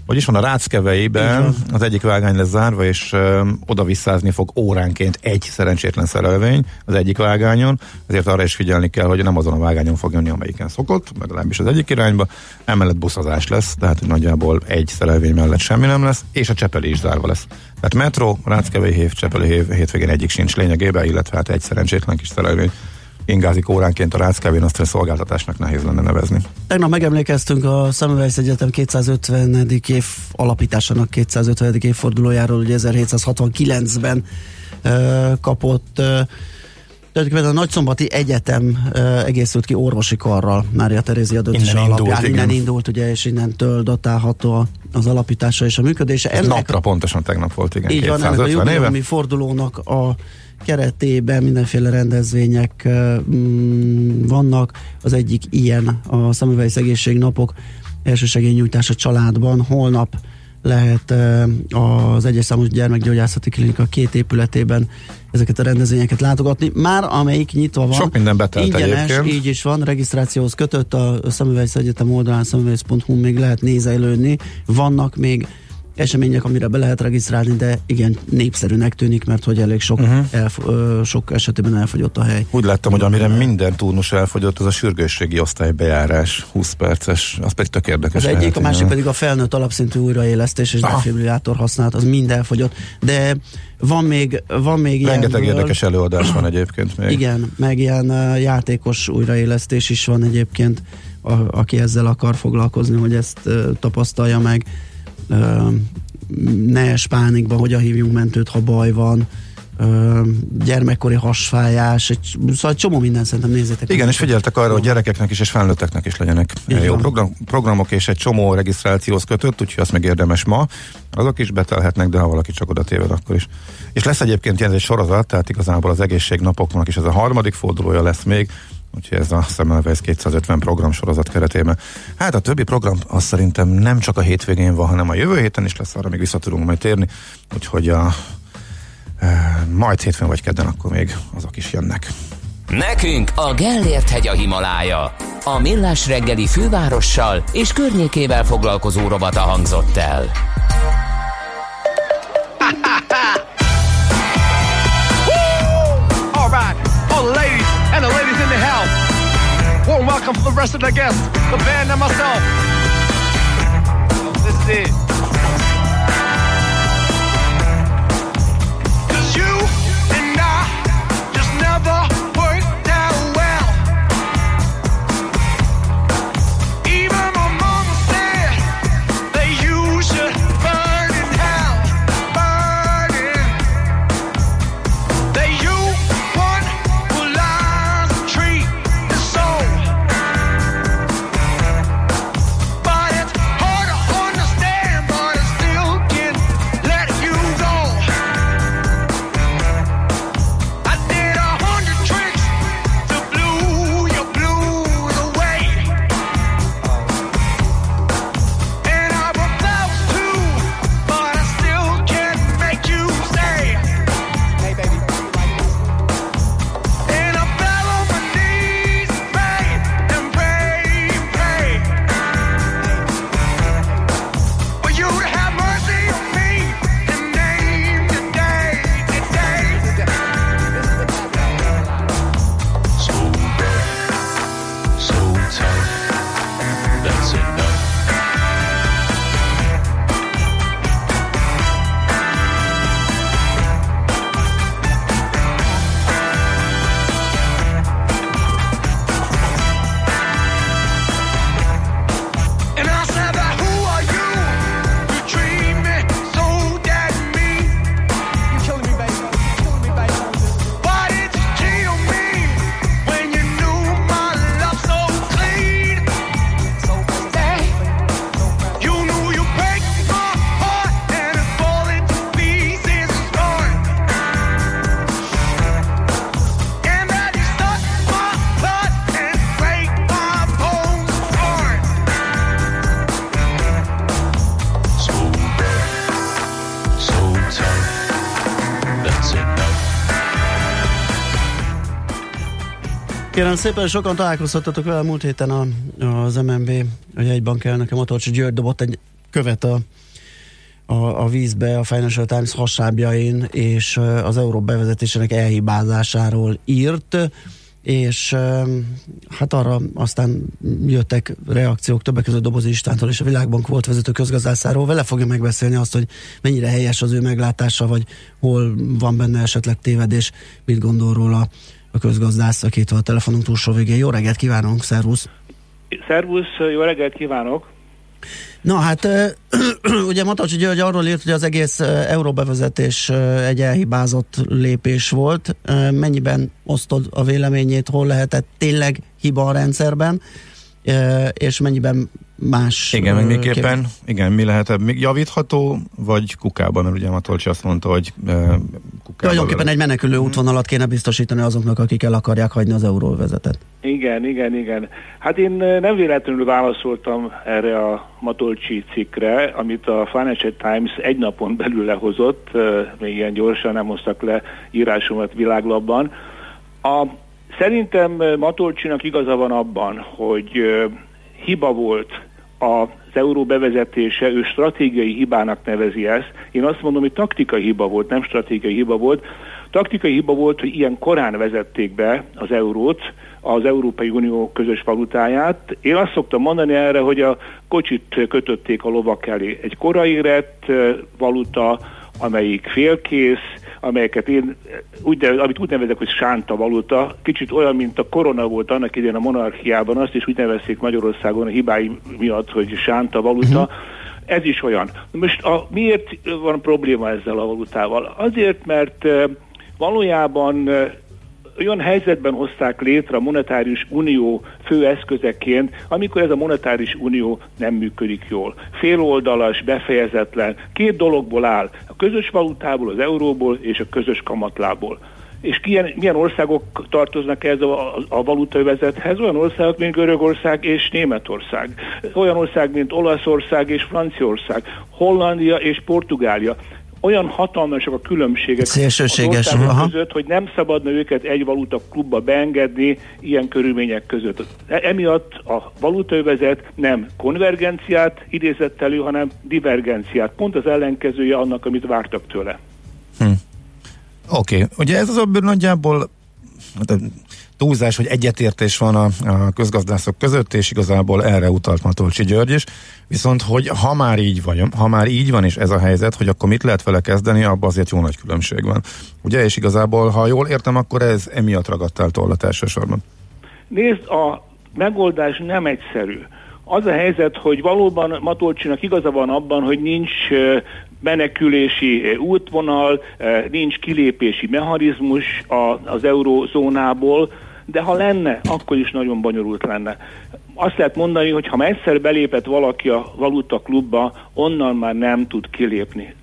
hogy is van, a Ráckeveiben az egyik vágány lesz zárva, és ö, oda-visszázni fog óránként egy szerencsétlen szerelvény az egyik vágányon, ezért arra is figyelni kell, hogy nem azon a vágányon fog jönni, amelyiken szokott, legalábbis az egyik irányba, emellett buszozás lesz, tehát hogy nagyjából egy szerelvény mellett semmi nem lesz, és a Csepeli is zárva lesz. Tehát metro, Ráckevei hév, Csepeli hév, hétvégén egyik sincs lényegében, illetve hát egy szerencsétlen kis szerelvény ingázik óránként a ráckávén, azt a szolgáltatásnak nehéz lenne nevezni. Tegnap megemlékeztünk a Semmelweis Egyetem 250. év alapításának 250. évfordulójáról, ugye 1769-ben uh, kapott uh, Tulajdonképpen a Nagyszombati Egyetem uh, egészült ki orvosi karral, Mária Terézia döntése alapján. Indult, innen indult, ugye, és innentől datálható az alapítása és a működése. Ennek, napra pontosan tegnap volt, igen, így van, ennek a jubileumi fordulónak a keretében mindenféle rendezvények mm, vannak. Az egyik ilyen a Szemüvegyi Egészségnapok elsősegélynyújtás a családban. Holnap lehet az egyes számú gyermekgyógyászati klinika két épületében ezeket a rendezvényeket látogatni. Már amelyik nyitva van. Sok minden betelt ingyenes, egyébként. így is van, regisztrációhoz kötött a Szemüvegyi Egyetem oldalán szemüvegyi.hu még lehet nézelődni. Vannak még események, amire be lehet regisztrálni, de igen, népszerűnek tűnik, mert hogy elég sok, uh-huh. elf, ö, sok esetében elfogyott a hely. Úgy láttam, hogy amire minden turnus elfogyott, az a sürgősségi osztálybejárás, 20 perces, az pedig tök érdekes. Az egyik, lehet, a másik pedig a felnőtt alapszintű újraélesztés és defibrillátor használat, az mind elfogyott, de van még, van még Rengeteg ilyenből, érdekes előadás van egyébként még. Igen, meg ilyen uh, játékos újraélesztés is van egyébként, a, aki ezzel akar foglalkozni, hogy ezt uh, tapasztalja meg ne es pánikba, hogyan hívjunk mentőt, ha baj van, gyermekkori hasfájás, egy, szóval egy csomó minden szerintem nézzétek. Igen, és figyeltek arra, hogy gyerekeknek is és felnőtteknek is legyenek Igen. jó program, programok, és egy csomó regisztrációhoz kötött, úgyhogy azt meg érdemes ma. Azok is betelhetnek, de ha valaki csak oda téved, akkor is. És lesz egyébként ilyen egy sorozat, tehát igazából az egészségnapoknak is ez a harmadik fordulója lesz még, Úgyhogy ez a Semmelweis 250 program sorozat keretében. Hát a többi program azt szerintem nem csak a hétvégén van, hanem a jövő héten is lesz, arra még vissza tudunk majd térni. Úgyhogy a, e, majd hétfőn vagy kedden akkor még azok is jönnek. Nekünk a Gellért hegy a Himalája. A millás reggeli fővárossal és környékével foglalkozó robata hangzott el. Welcome for the rest of the guests, the band and myself. This is it. Kérem szépen, sokan találkozhattatok vele múlt héten a, az MNB, a jegybank elnöke Matolcsi György dobott egy követ a, a, a vízbe a Financial Times hasábjain, és az euró bevezetésének elhibázásáról írt és hát arra aztán jöttek reakciók többek között Dobozi Istántól és a Világbank volt vezető közgazdászáról. Vele fogja megbeszélni azt, hogy mennyire helyes az ő meglátása, vagy hol van benne esetleg tévedés, mit gondol róla a közgazdász, akit a telefonunk túlsó végén. Jó reggelt kívánunk, szervusz! Szervusz, jó reggelt kívánok! Na hát [clears throat] ugye Matacsi György arról írt, hogy az egész euróbevezetés egy elhibázott lépés volt. Mennyiben osztod a véleményét, hol lehetett tényleg hiba a rendszerben, és mennyiben más... Igen, meg kép... igen, mi lehet még javítható, vagy kukában, mert ugye Matolcsi azt mondta, hogy kukában... Tulajdonképpen egy menekülő útvonalat kéne biztosítani azoknak, akik el akarják hagyni az euróvezetet. Igen, igen, igen. Hát én nem véletlenül válaszoltam erre a Matolcsi cikkre, amit a Financial Times egy napon belül lehozott, még ilyen gyorsan nem hoztak le írásomat világlapban. A, szerintem Matolcsinak igaza van abban, hogy hiba volt az euró bevezetése, ő stratégiai hibának nevezi ezt. Én azt mondom, hogy taktikai hiba volt, nem stratégiai hiba volt. Taktikai hiba volt, hogy ilyen korán vezették be az eurót, az Európai Unió közös valutáját. Én azt szoktam mondani erre, hogy a kocsit kötötték a lovak elé. Egy korai rett valuta, amelyik félkész, amelyeket én, úgy, amit úgy nevezek, hogy sánta valuta, kicsit olyan, mint a korona volt annak idén a monarchiában, azt is úgy nevezték Magyarországon a hibái miatt, hogy sánta valuta. Uh-huh. Ez is olyan. Most a, miért van probléma ezzel a valutával? Azért, mert valójában olyan helyzetben hozták létre a monetáris unió fő eszközeként, amikor ez a monetáris unió nem működik jól. Féloldalas, befejezetlen, két dologból áll, a közös valutából, az euróból és a közös kamatlából. És milyen, milyen országok tartoznak ez a, a valutaövezethez? Olyan országok, mint Görögország és Németország. Olyan ország, mint Olaszország és Franciaország. Hollandia és Portugália olyan hatalmasak a különbségek Szélsőséges, az aha. között, hogy nem szabadna őket egy valuta klubba beengedni ilyen körülmények között. E, emiatt a valutaövezet nem konvergenciát idézett elő, hanem divergenciát. Pont az ellenkezője annak, amit vártak tőle. Hm. Oké, okay. ugye ez az öbből nagyjából túlzás, hogy egyetértés van a, a közgazdászok között, és igazából erre utalt Matolcsi György is. Viszont, hogy ha már így van, ha már így van, és ez a helyzet, hogy akkor mit lehet vele kezdeni, abban azért jó nagy különbség van. Ugye, és igazából, ha jól értem, akkor ez emiatt ragadt el tollat elsősorban. Nézd, a megoldás nem egyszerű. Az a helyzet, hogy valóban Matolcsinak igaza van abban, hogy nincs menekülési útvonal, nincs kilépési mechanizmus az eurózónából, de ha lenne, akkor is nagyon bonyolult lenne. Azt lehet mondani, hogy ha egyszer belépett valaki a valuta klubba, onnan már nem tud kilépni.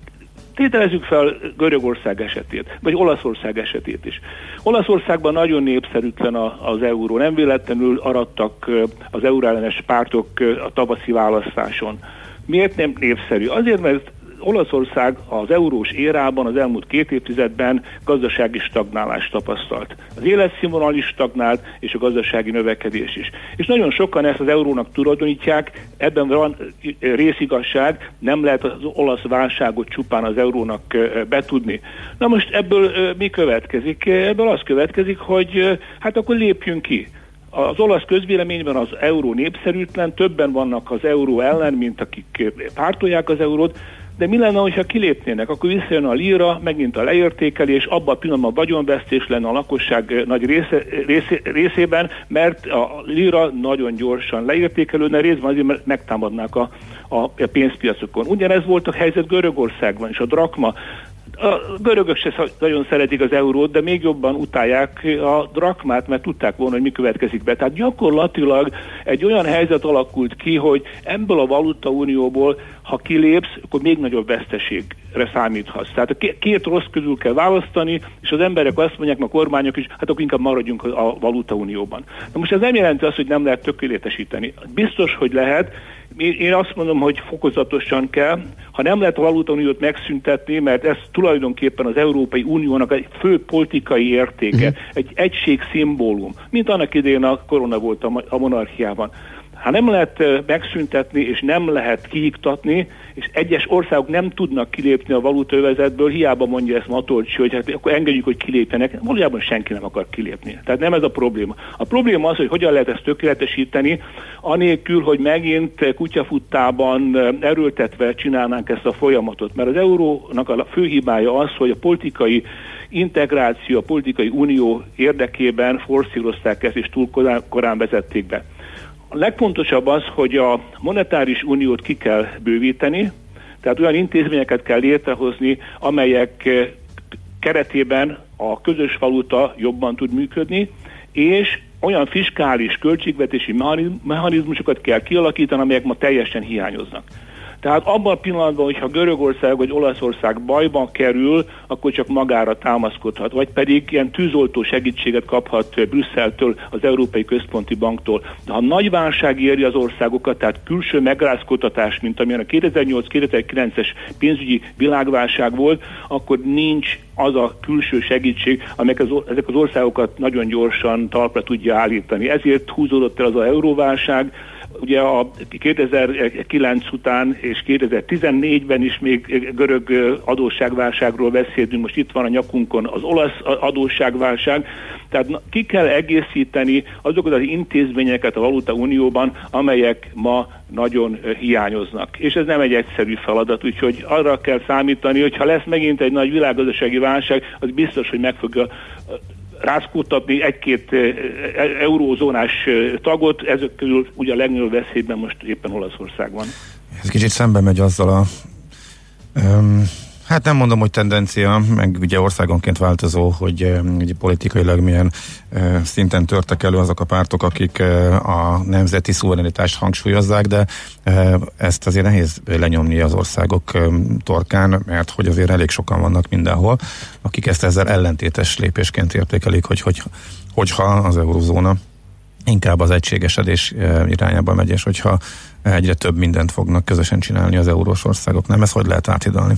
Tételezzük fel Görögország esetét, vagy Olaszország esetét is. Olaszországban nagyon népszerűtlen az euró. Nem véletlenül arattak az euróellenes pártok a tavaszi választáson. Miért nem népszerű? Azért, mert Olaszország az eurós érában az elmúlt két évtizedben gazdasági stagnálást tapasztalt. Az életszínvonal is stagnált, és a gazdasági növekedés is. És nagyon sokan ezt az eurónak tulajdonítják, ebben van részigasság, nem lehet az olasz válságot csupán az eurónak betudni. Na most ebből mi következik? Ebből az következik, hogy hát akkor lépjünk ki. Az olasz közvéleményben az euró népszerűtlen, többen vannak az euró ellen, mint akik pártolják az eurót, de mi lenne, hogyha kilépnének? Akkor visszajön a líra, megint a leértékelés, abban a pillanatban vagyonvesztés lenne a lakosság nagy része, része, részében, mert a líra nagyon gyorsan leértékelődne, részben azért, mert megtámadnák a, a pénzpiacokon. Ugyanez volt a helyzet Görögországban, és a drakma a görögök se nagyon szeretik az eurót, de még jobban utálják a drakmát, mert tudták volna, hogy mi következik be. Tehát gyakorlatilag egy olyan helyzet alakult ki, hogy ebből a valutaunióból ha kilépsz, akkor még nagyobb veszteségre számíthatsz. Tehát a két rossz közül kell választani, és az emberek azt mondják, a kormányok is, hát akkor inkább maradjunk a valutaunióban. Na most ez nem jelenti azt, hogy nem lehet tökéletesíteni. Biztos, hogy lehet, én azt mondom, hogy fokozatosan kell. Ha nem lehet a valutauniót megszüntetni, mert ez tulajdonképpen az Európai Uniónak egy fő politikai értéke, uh-huh. egy egység szimbólum, mint annak idején a korona volt a monarchiában ha nem lehet megszüntetni és nem lehet kiiktatni, és egyes országok nem tudnak kilépni a valutaövezetből, hiába mondja ezt Matolcsi, hogy hát akkor engedjük, hogy kilépjenek. Valójában senki nem akar kilépni. Tehát nem ez a probléma. A probléma az, hogy hogyan lehet ezt tökéletesíteni, anélkül, hogy megint kutyafuttában erőltetve csinálnánk ezt a folyamatot. Mert az eurónak a fő hibája az, hogy a politikai integráció, a politikai unió érdekében forszírozták ezt, és túl korán, korán vezették be. A legfontosabb az, hogy a monetáris uniót ki kell bővíteni, tehát olyan intézményeket kell létrehozni, amelyek eh, keretében a közös valuta jobban tud működni, és olyan fiskális, költségvetési mechanizmusokat kell kialakítani, amelyek ma teljesen hiányoznak. Tehát abban a pillanatban, hogyha Görögország vagy Olaszország bajban kerül, akkor csak magára támaszkodhat, vagy pedig ilyen tűzoltó segítséget kaphat Brüsszeltől, az Európai Központi Banktól. De ha nagy válság éri az országokat, tehát külső megrázkodtatás, mint amilyen a 2008-2009-es pénzügyi világválság volt, akkor nincs az a külső segítség, amelyek az, ezek az országokat nagyon gyorsan talpra tudja állítani. Ezért húzódott el az a euróválság, ugye a 2009 után és 2014-ben is még görög adósságválságról beszélünk, most itt van a nyakunkon az olasz adósságválság, tehát ki kell egészíteni azokat az intézményeket a Valuta Unióban, amelyek ma nagyon hiányoznak. És ez nem egy egyszerű feladat, úgyhogy arra kell számítani, hogy ha lesz megint egy nagy világgazdasági válság, az biztos, hogy meg fogja rázkódtatni egy-két eh, eurózónás tagot, ezek közül ugye a legnagyobb veszélyben most éppen Olaszország van. Ez kicsit szembe megy azzal a um, Hát nem mondom, hogy tendencia, meg ugye országonként változó, hogy ugye politikailag milyen szinten törtek elő azok a pártok, akik a nemzeti szuverenitást hangsúlyozzák, de ezt azért nehéz lenyomni az országok torkán, mert hogy azért elég sokan vannak mindenhol, akik ezt ezzel ellentétes lépésként értékelik, hogy, hogy hogyha az eurozóna inkább az egységesedés irányába megy, és hogyha egyre több mindent fognak közösen csinálni az eurós országok. Nem ez hogy lehet áthidalni?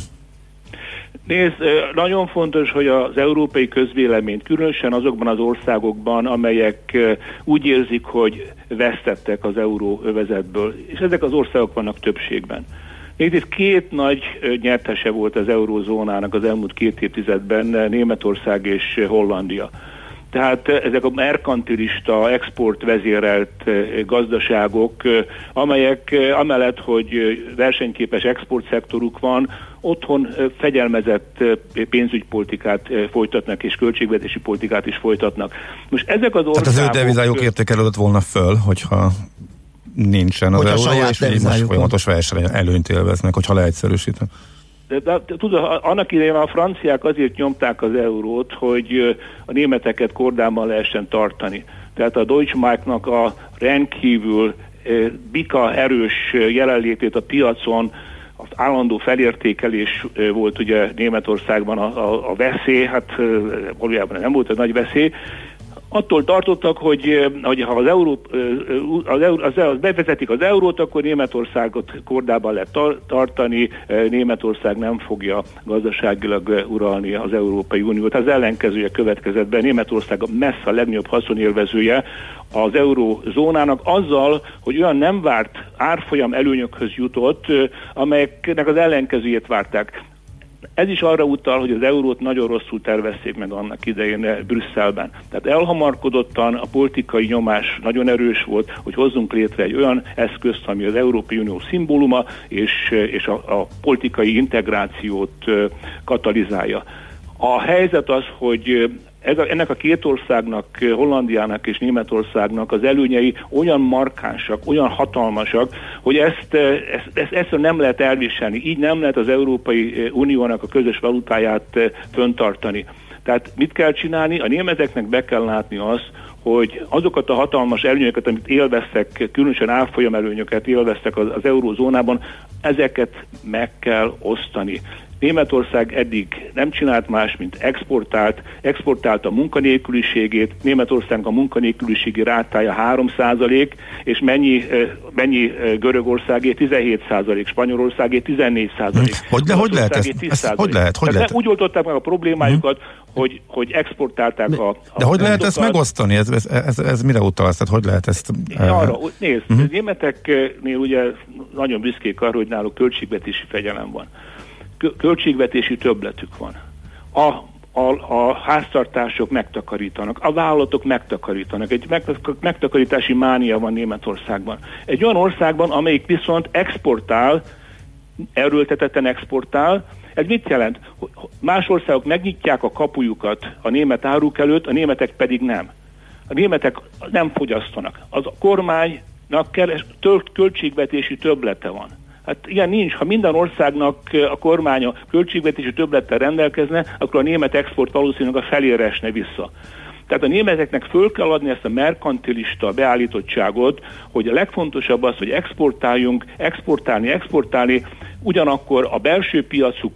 Nézd, nagyon fontos, hogy az európai közvéleményt, különösen azokban az országokban, amelyek úgy érzik, hogy vesztettek az euróövezetből, és ezek az országok vannak többségben. Még itt két nagy nyertese volt az eurózónának az elmúlt két évtizedben, Németország és Hollandia. Tehát ezek a merkantilista, exportvezérelt gazdaságok, amelyek amellett, hogy versenyképes exportszektoruk van, otthon fegyelmezett pénzügypolitikát folytatnak, és költségvetési politikát is folytatnak. Most ezek az országok... Tehát az ő devizájuk értékelődött volna föl, hogyha nincsen az euró, és így most folyamatos verseny előnyt élveznek, hogyha leegyszerűsítem. De, de, tudod, annak idején a franciák azért nyomták az eurót, hogy a németeket kordában lehessen tartani. Tehát a Deutsche Marknak a rendkívül bika erős jelenlétét a piacon az állandó felértékelés volt ugye Németországban a, a, a veszély, hát valójában nem volt egy nagy veszély, attól tartottak, hogy, hogy ha az, euró, az, euró, az, az bevezetik az eurót, akkor Németországot kordában lehet tartani, Németország nem fogja gazdaságilag uralni az Európai Uniót. Az ellenkezője következett be, Németország messze a legnagyobb haszonélvezője az eurózónának azzal, hogy olyan nem várt árfolyam előnyökhöz jutott, amelyeknek az ellenkezőjét várták. Ez is arra utal, hogy az eurót nagyon rosszul tervezték meg annak idején eh, Brüsszelben. Tehát elhamarkodottan a politikai nyomás nagyon erős volt, hogy hozzunk létre egy olyan eszközt, ami az Európai Unió szimbóluma, és, eh, és a, a politikai integrációt eh, katalizálja. A helyzet az, hogy ez a, ennek a két országnak, Hollandiának és Németországnak az előnyei olyan markánsak, olyan hatalmasak, hogy ezt, ezt, ezt, ezt nem lehet elviselni. Így nem lehet az Európai Uniónak a közös valutáját föntartani. Tehát mit kell csinálni? A németeknek be kell látni azt, hogy azokat a hatalmas előnyöket, amit élveztek, különösen árfolyam előnyöket élveztek az, az eurózónában, ezeket meg kell osztani. Németország eddig nem csinált más, mint exportált, exportált a munkanélküliségét, Németországnak a munkanélküliségi rátája 3 és mennyi, mennyi Görögországé 17 Spanyolországé 14 Hogy, de, hogy lehet ezt, ezt hogy lehet? Hogy lehet? Úgy oldották meg a problémájukat, uh-huh. hogy, hogy exportálták de, a, a De hogy lehet ezt megosztani? Ez, ez, ez, ez mire utal? Tehát hogy lehet ezt... Arra, nézd, uh-huh. németeknél ugye nagyon büszkék arra, hogy náluk költségvetési fegyelem van költségvetési többletük van. A, a, a háztartások megtakarítanak, a vállalatok megtakarítanak. Egy megtakarítási mánia van Németországban. Egy olyan országban, amelyik viszont exportál, erőltetetten exportál, ez mit jelent? Más országok megnyitják a kapujukat a német áruk előtt, a németek pedig nem. A németek nem fogyasztanak. Az a kormánynak keres, költségvetési töblete van. Hát ilyen nincs. Ha minden országnak a kormánya költségvetési többlettel rendelkezne, akkor a német export valószínűleg a felére esne vissza. Tehát a németeknek föl kell adni ezt a merkantilista beállítottságot, hogy a legfontosabb az, hogy exportáljunk, exportálni, exportálni, ugyanakkor a belső piacuk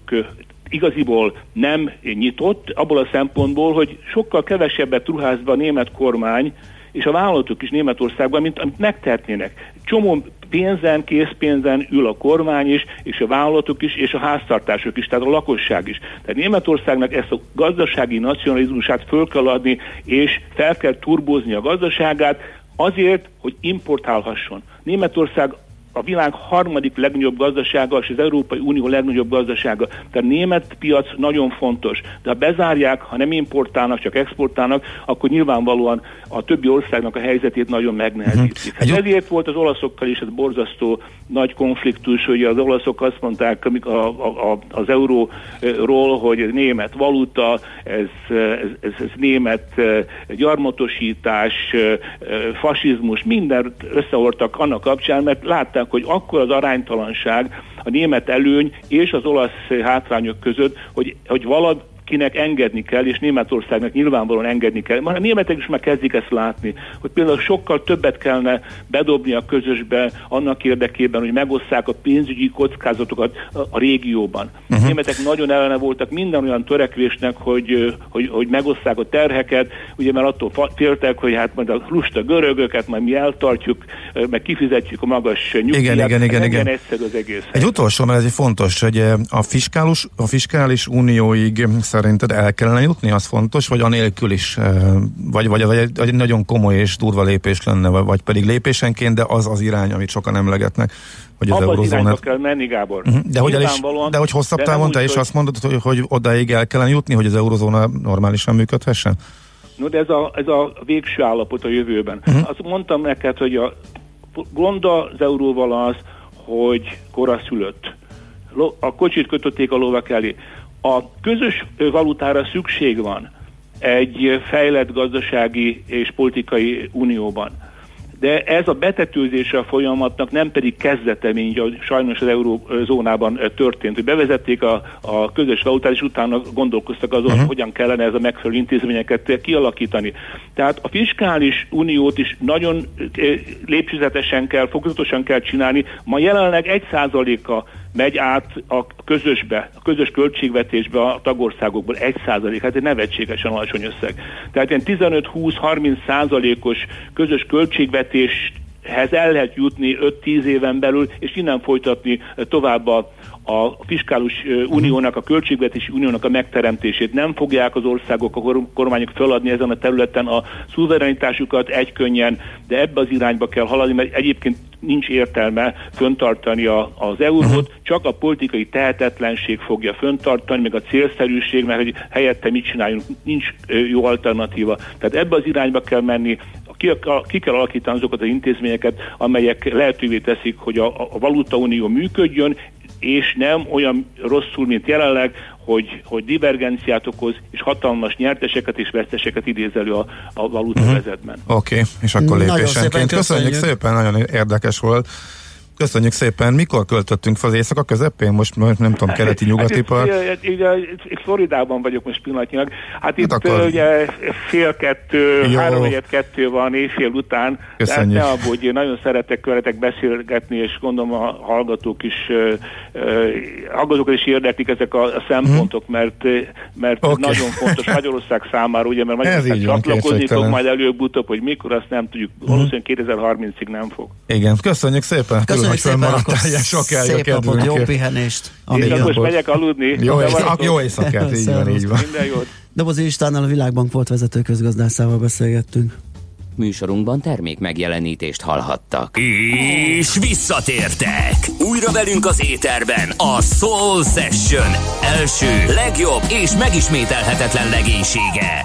igaziból nem nyitott, abból a szempontból, hogy sokkal kevesebbet ruház be a német kormány, és a vállalatok is Németországban, mint amit megtehetnének. Csomó pénzen, készpénzen ül a kormány is, és a vállalatok is, és a háztartások is, tehát a lakosság is. Tehát Németországnak ezt a gazdasági nacionalizmusát föl kell adni, és fel kell turbózni a gazdaságát, azért, hogy importálhasson. Németország a világ harmadik legnagyobb gazdasága, és az Európai Unió legnagyobb gazdasága. Tehát a német piac nagyon fontos. De ha bezárják, ha nem importálnak, csak exportálnak, akkor nyilvánvalóan a többi országnak a helyzetét nagyon megnehezítik. Uh-huh. Hát ezért volt az olaszokkal is ez borzasztó nagy konfliktus, hogy az olaszok azt mondták a, a, a, az euróról, hogy német valuta, ez, ez, ez, ez német eh, gyarmatosítás, eh, fasizmus, mindent összehordtak annak kapcsán, mert látták, hogy akkor az aránytalanság a német előny és az olasz hátrányok között, hogy, hogy valad, kinek engedni kell, és Németországnak nyilvánvalóan engedni kell. Már a németek is már kezdik ezt látni, hogy például sokkal többet kellene bedobni a közösbe annak érdekében, hogy megosszák a pénzügyi kockázatokat a, a régióban. Uh-huh. A németek nagyon ellene voltak minden olyan törekvésnek, hogy, hogy, hogy megosszák a terheket, ugye mert attól féltek, hogy hát majd a lusta görögöket majd mi eltartjuk, meg kifizetjük a magas nyugdíjat. Igen, igen, igen, igen. egyszerű az egész. Egy utolsó, mert ez egy fontos, hogy a fiskális, a fiskális unióig szerinted el kellene jutni, az fontos, vagy anélkül is, vagy, vagy, vagy, egy, egy nagyon komoly és durva lépés lenne, vagy pedig lépésenként, de az az irány, amit sokan emlegetnek, hogy az eurozónát... kell menni, Gábor. Uh-huh. De, hogy is, de hogy hosszabb távon te is hogy... azt mondod, hogy, hogy odáig el kellene jutni, hogy az eurozóna normálisan működhessen? No, de ez a, ez a végső állapot a jövőben. Uh-huh. Azt mondtam neked, hogy a gond az euróval az, hogy koraszülött. A kocsit kötötték a lovak elé. A közös valutára szükség van egy fejlett gazdasági és politikai unióban. De ez a betetőzése a folyamatnak nem pedig kezdete, mint a sajnos az eurózónában történt, hogy bevezették a, a közös valutát, és utána gondolkoztak azon, uh-huh. hogyan kellene ez a megfelelő intézményeket kialakítani. Tehát a fiskális uniót is nagyon lépcsőzetesen kell, fokozatosan kell csinálni. Ma jelenleg egy százaléka megy át a közösbe, a közös költségvetésbe a tagországokból 1 százalék, hát egy nevetségesen alacsony összeg. Tehát ilyen 15-20-30 százalékos közös költségvetéshez el lehet jutni 5-10 éven belül, és innen folytatni tovább a, a fiskálus uniónak, a költségvetési uniónak a megteremtését. Nem fogják az országok, a kormányok feladni ezen a területen a szuverenitásukat egykönnyen, de ebbe az irányba kell haladni, mert egyébként nincs értelme föntartani a, az eurót, uh-huh. csak a politikai tehetetlenség fogja föntartani, meg a célszerűség, mert hogy helyette mit csináljunk, nincs jó alternatíva. Tehát ebbe az irányba kell menni, ki, ki kell alakítani azokat az intézményeket, amelyek lehetővé teszik, hogy a, a valutaunió működjön, és nem olyan rosszul, mint jelenleg, hogy, hogy divergenciát okoz, és hatalmas nyerteseket és veszteseket idéz elő a, a valuta uh-huh. vezetben. Oké, okay. és akkor lépésenként. Köszönjük szépen, nagyon érdekes volt Köszönjük szépen. Mikor költöttünk fel az éjszaka közepén? Most nem tudom, keleti nyugati Hát part. itt, itt Floridában vagyok most pillanatnyilag. Hát itt akkor- akkor... ugye fél kettő, Jó. három kettő van éjfél után. Köszönjük. Tehát ne aggódj, én nagyon szeretek veletek beszélgetni, és gondolom a hallgatók is, hallgatókat is érdeklik ezek a, a szempontok, mert, mert Mhm. Oké. nagyon fontos Magyarország [laughs] számára, ugye, mert Ez Magyarország csatlakozni fog majd előbb-utóbb, hogy mikor, azt nem tudjuk. Valószínűleg 2030-ig nem fog. Igen, köszönjük szépen. Köszönjük hogy fönnmaradtál ilyen sokáig a napot, jó kedvünkért. pihenést. Én amíg akkor most megyek aludni. Jó, éjszak, jó éjszakát, így van, így van. Minden jót. Dobozi Istvánnal a Világbank volt vezető közgazdászával beszélgettünk. Műsorunkban termék megjelenítést hallhattak. És visszatértek! Újra velünk az éterben a Soul Session első, legjobb és megismételhetetlen legénysége.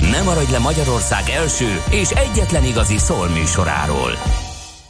Ne maradj le Magyarország első és egyetlen igazi soul műsoráról.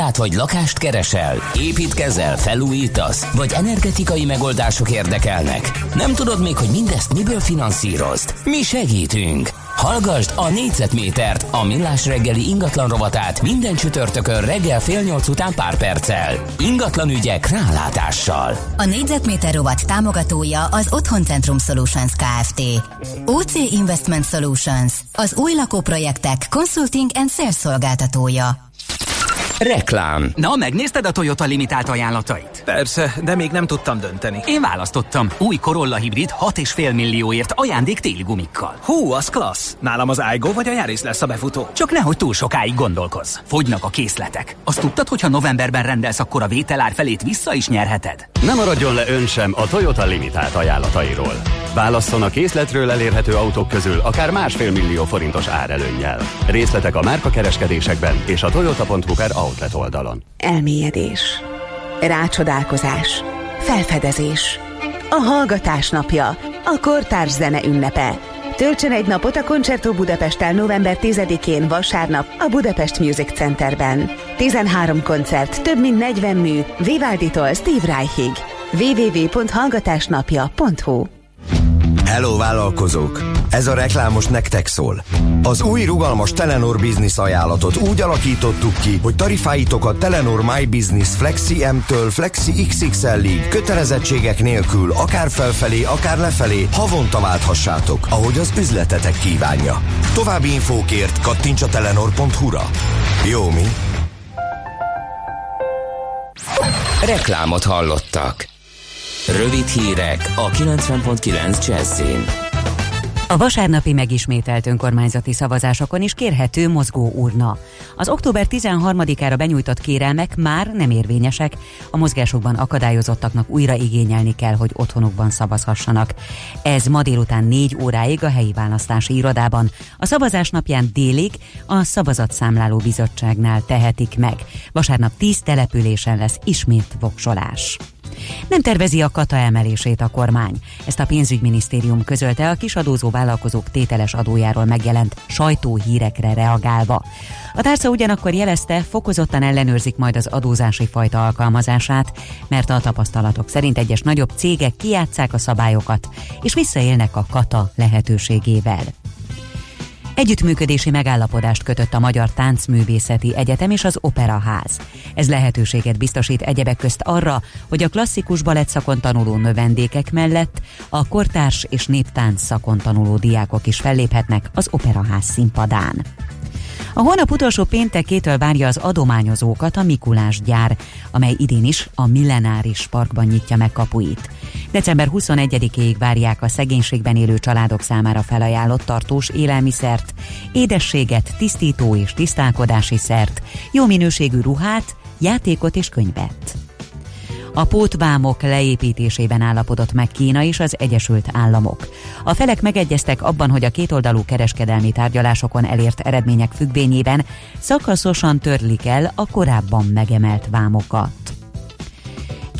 Irodát vagy lakást keresel? Építkezel, felújítasz? Vagy energetikai megoldások érdekelnek? Nem tudod még, hogy mindezt miből finanszírozd? Mi segítünk! Hallgassd a négyzetmétert, a millás reggeli ingatlan rovatát minden csütörtökön reggel fél nyolc után pár perccel. Ingatlan ügyek rálátással. A négyzetméter rovat támogatója az Otthoncentrum Solutions Kft. OC Investment Solutions, az új lakóprojektek consulting and sales szolgáltatója. Reklám. Na, megnézted a Toyota limitált ajánlatait? Persze, de még nem tudtam dönteni. Én választottam. Új Corolla hibrid 6,5 millióért ajándék téli gumikkal. Hú, az klassz! Nálam az Aigo vagy a Yaris lesz a befutó. Csak nehogy túl sokáig gondolkozz. Fogynak a készletek. Azt tudtad, hogy ha novemberben rendelsz, akkor a vételár felét vissza is nyerheted? Nem maradjon le ön sem a Toyota limitált ajánlatairól. Válasszon a készletről elérhető autók közül akár másfél millió forintos árelőnnyel. Részletek a márkakereskedésekben és a toyota.hu per outlet oldalon. Elmélyedés, rácsodálkozás, felfedezés, a hallgatás napja, a kortárs zene ünnepe. Töltsön egy napot a Concerto Budapesttel november 10-én vasárnap a Budapest Music Centerben. 13 koncert, több mint 40 mű, Vivaldi-tól Steve Reichig. www.hallgatásnapja.hu Hello vállalkozók! Ez a reklámos nektek szól. Az új rugalmas Telenor Business ajánlatot úgy alakítottuk ki, hogy tarifáitokat Telenor My Business Flexi M-től Flexi XXL-ig kötelezettségek nélkül akár felfelé, akár lefelé havonta válthassátok, ahogy az üzletetek kívánja. További infókért kattints a telenor.hu-ra. Jó mi? Reklámot hallottak. Rövid hírek a 90.9 Jazzin. A vasárnapi megismételt önkormányzati szavazásokon is kérhető mozgó urna. Az október 13-ára benyújtott kérelmek már nem érvényesek, a mozgásokban akadályozottaknak újra igényelni kell, hogy otthonukban szavazhassanak. Ez ma délután 4 óráig a helyi választási irodában, a szavazás napján délig a Szavazatszámláló Bizottságnál tehetik meg. Vasárnap 10 településen lesz ismét voksolás. Nem tervezi a kata emelését a kormány. Ezt a pénzügyminisztérium közölte a kisadózó vállalkozók tételes adójáról megjelent sajtóhírekre reagálva. A tárca ugyanakkor jelezte, fokozottan ellenőrzik majd az adózási fajta alkalmazását, mert a tapasztalatok szerint egyes nagyobb cégek kijátszák a szabályokat, és visszaélnek a kata lehetőségével. Együttműködési megállapodást kötött a Magyar Táncművészeti Egyetem és az Operaház. Ez lehetőséget biztosít egyebek közt arra, hogy a klasszikus balett szakon tanuló növendékek mellett a kortárs és néptánc szakon tanuló diákok is felléphetnek az Operaház színpadán. A hónap utolsó péntekétől várja az adományozókat a Mikulás gyár, amely idén is a Millenáris Parkban nyitja meg kapuit. December 21-ig várják a szegénységben élő családok számára felajánlott tartós élelmiszert, édességet, tisztító és tisztálkodási szert, jó minőségű ruhát, játékot és könyvet. A pótvámok leépítésében állapodott meg Kína és az Egyesült Államok. A felek megegyeztek abban, hogy a kétoldalú kereskedelmi tárgyalásokon elért eredmények függvényében szakaszosan törlik el a korábban megemelt vámokat.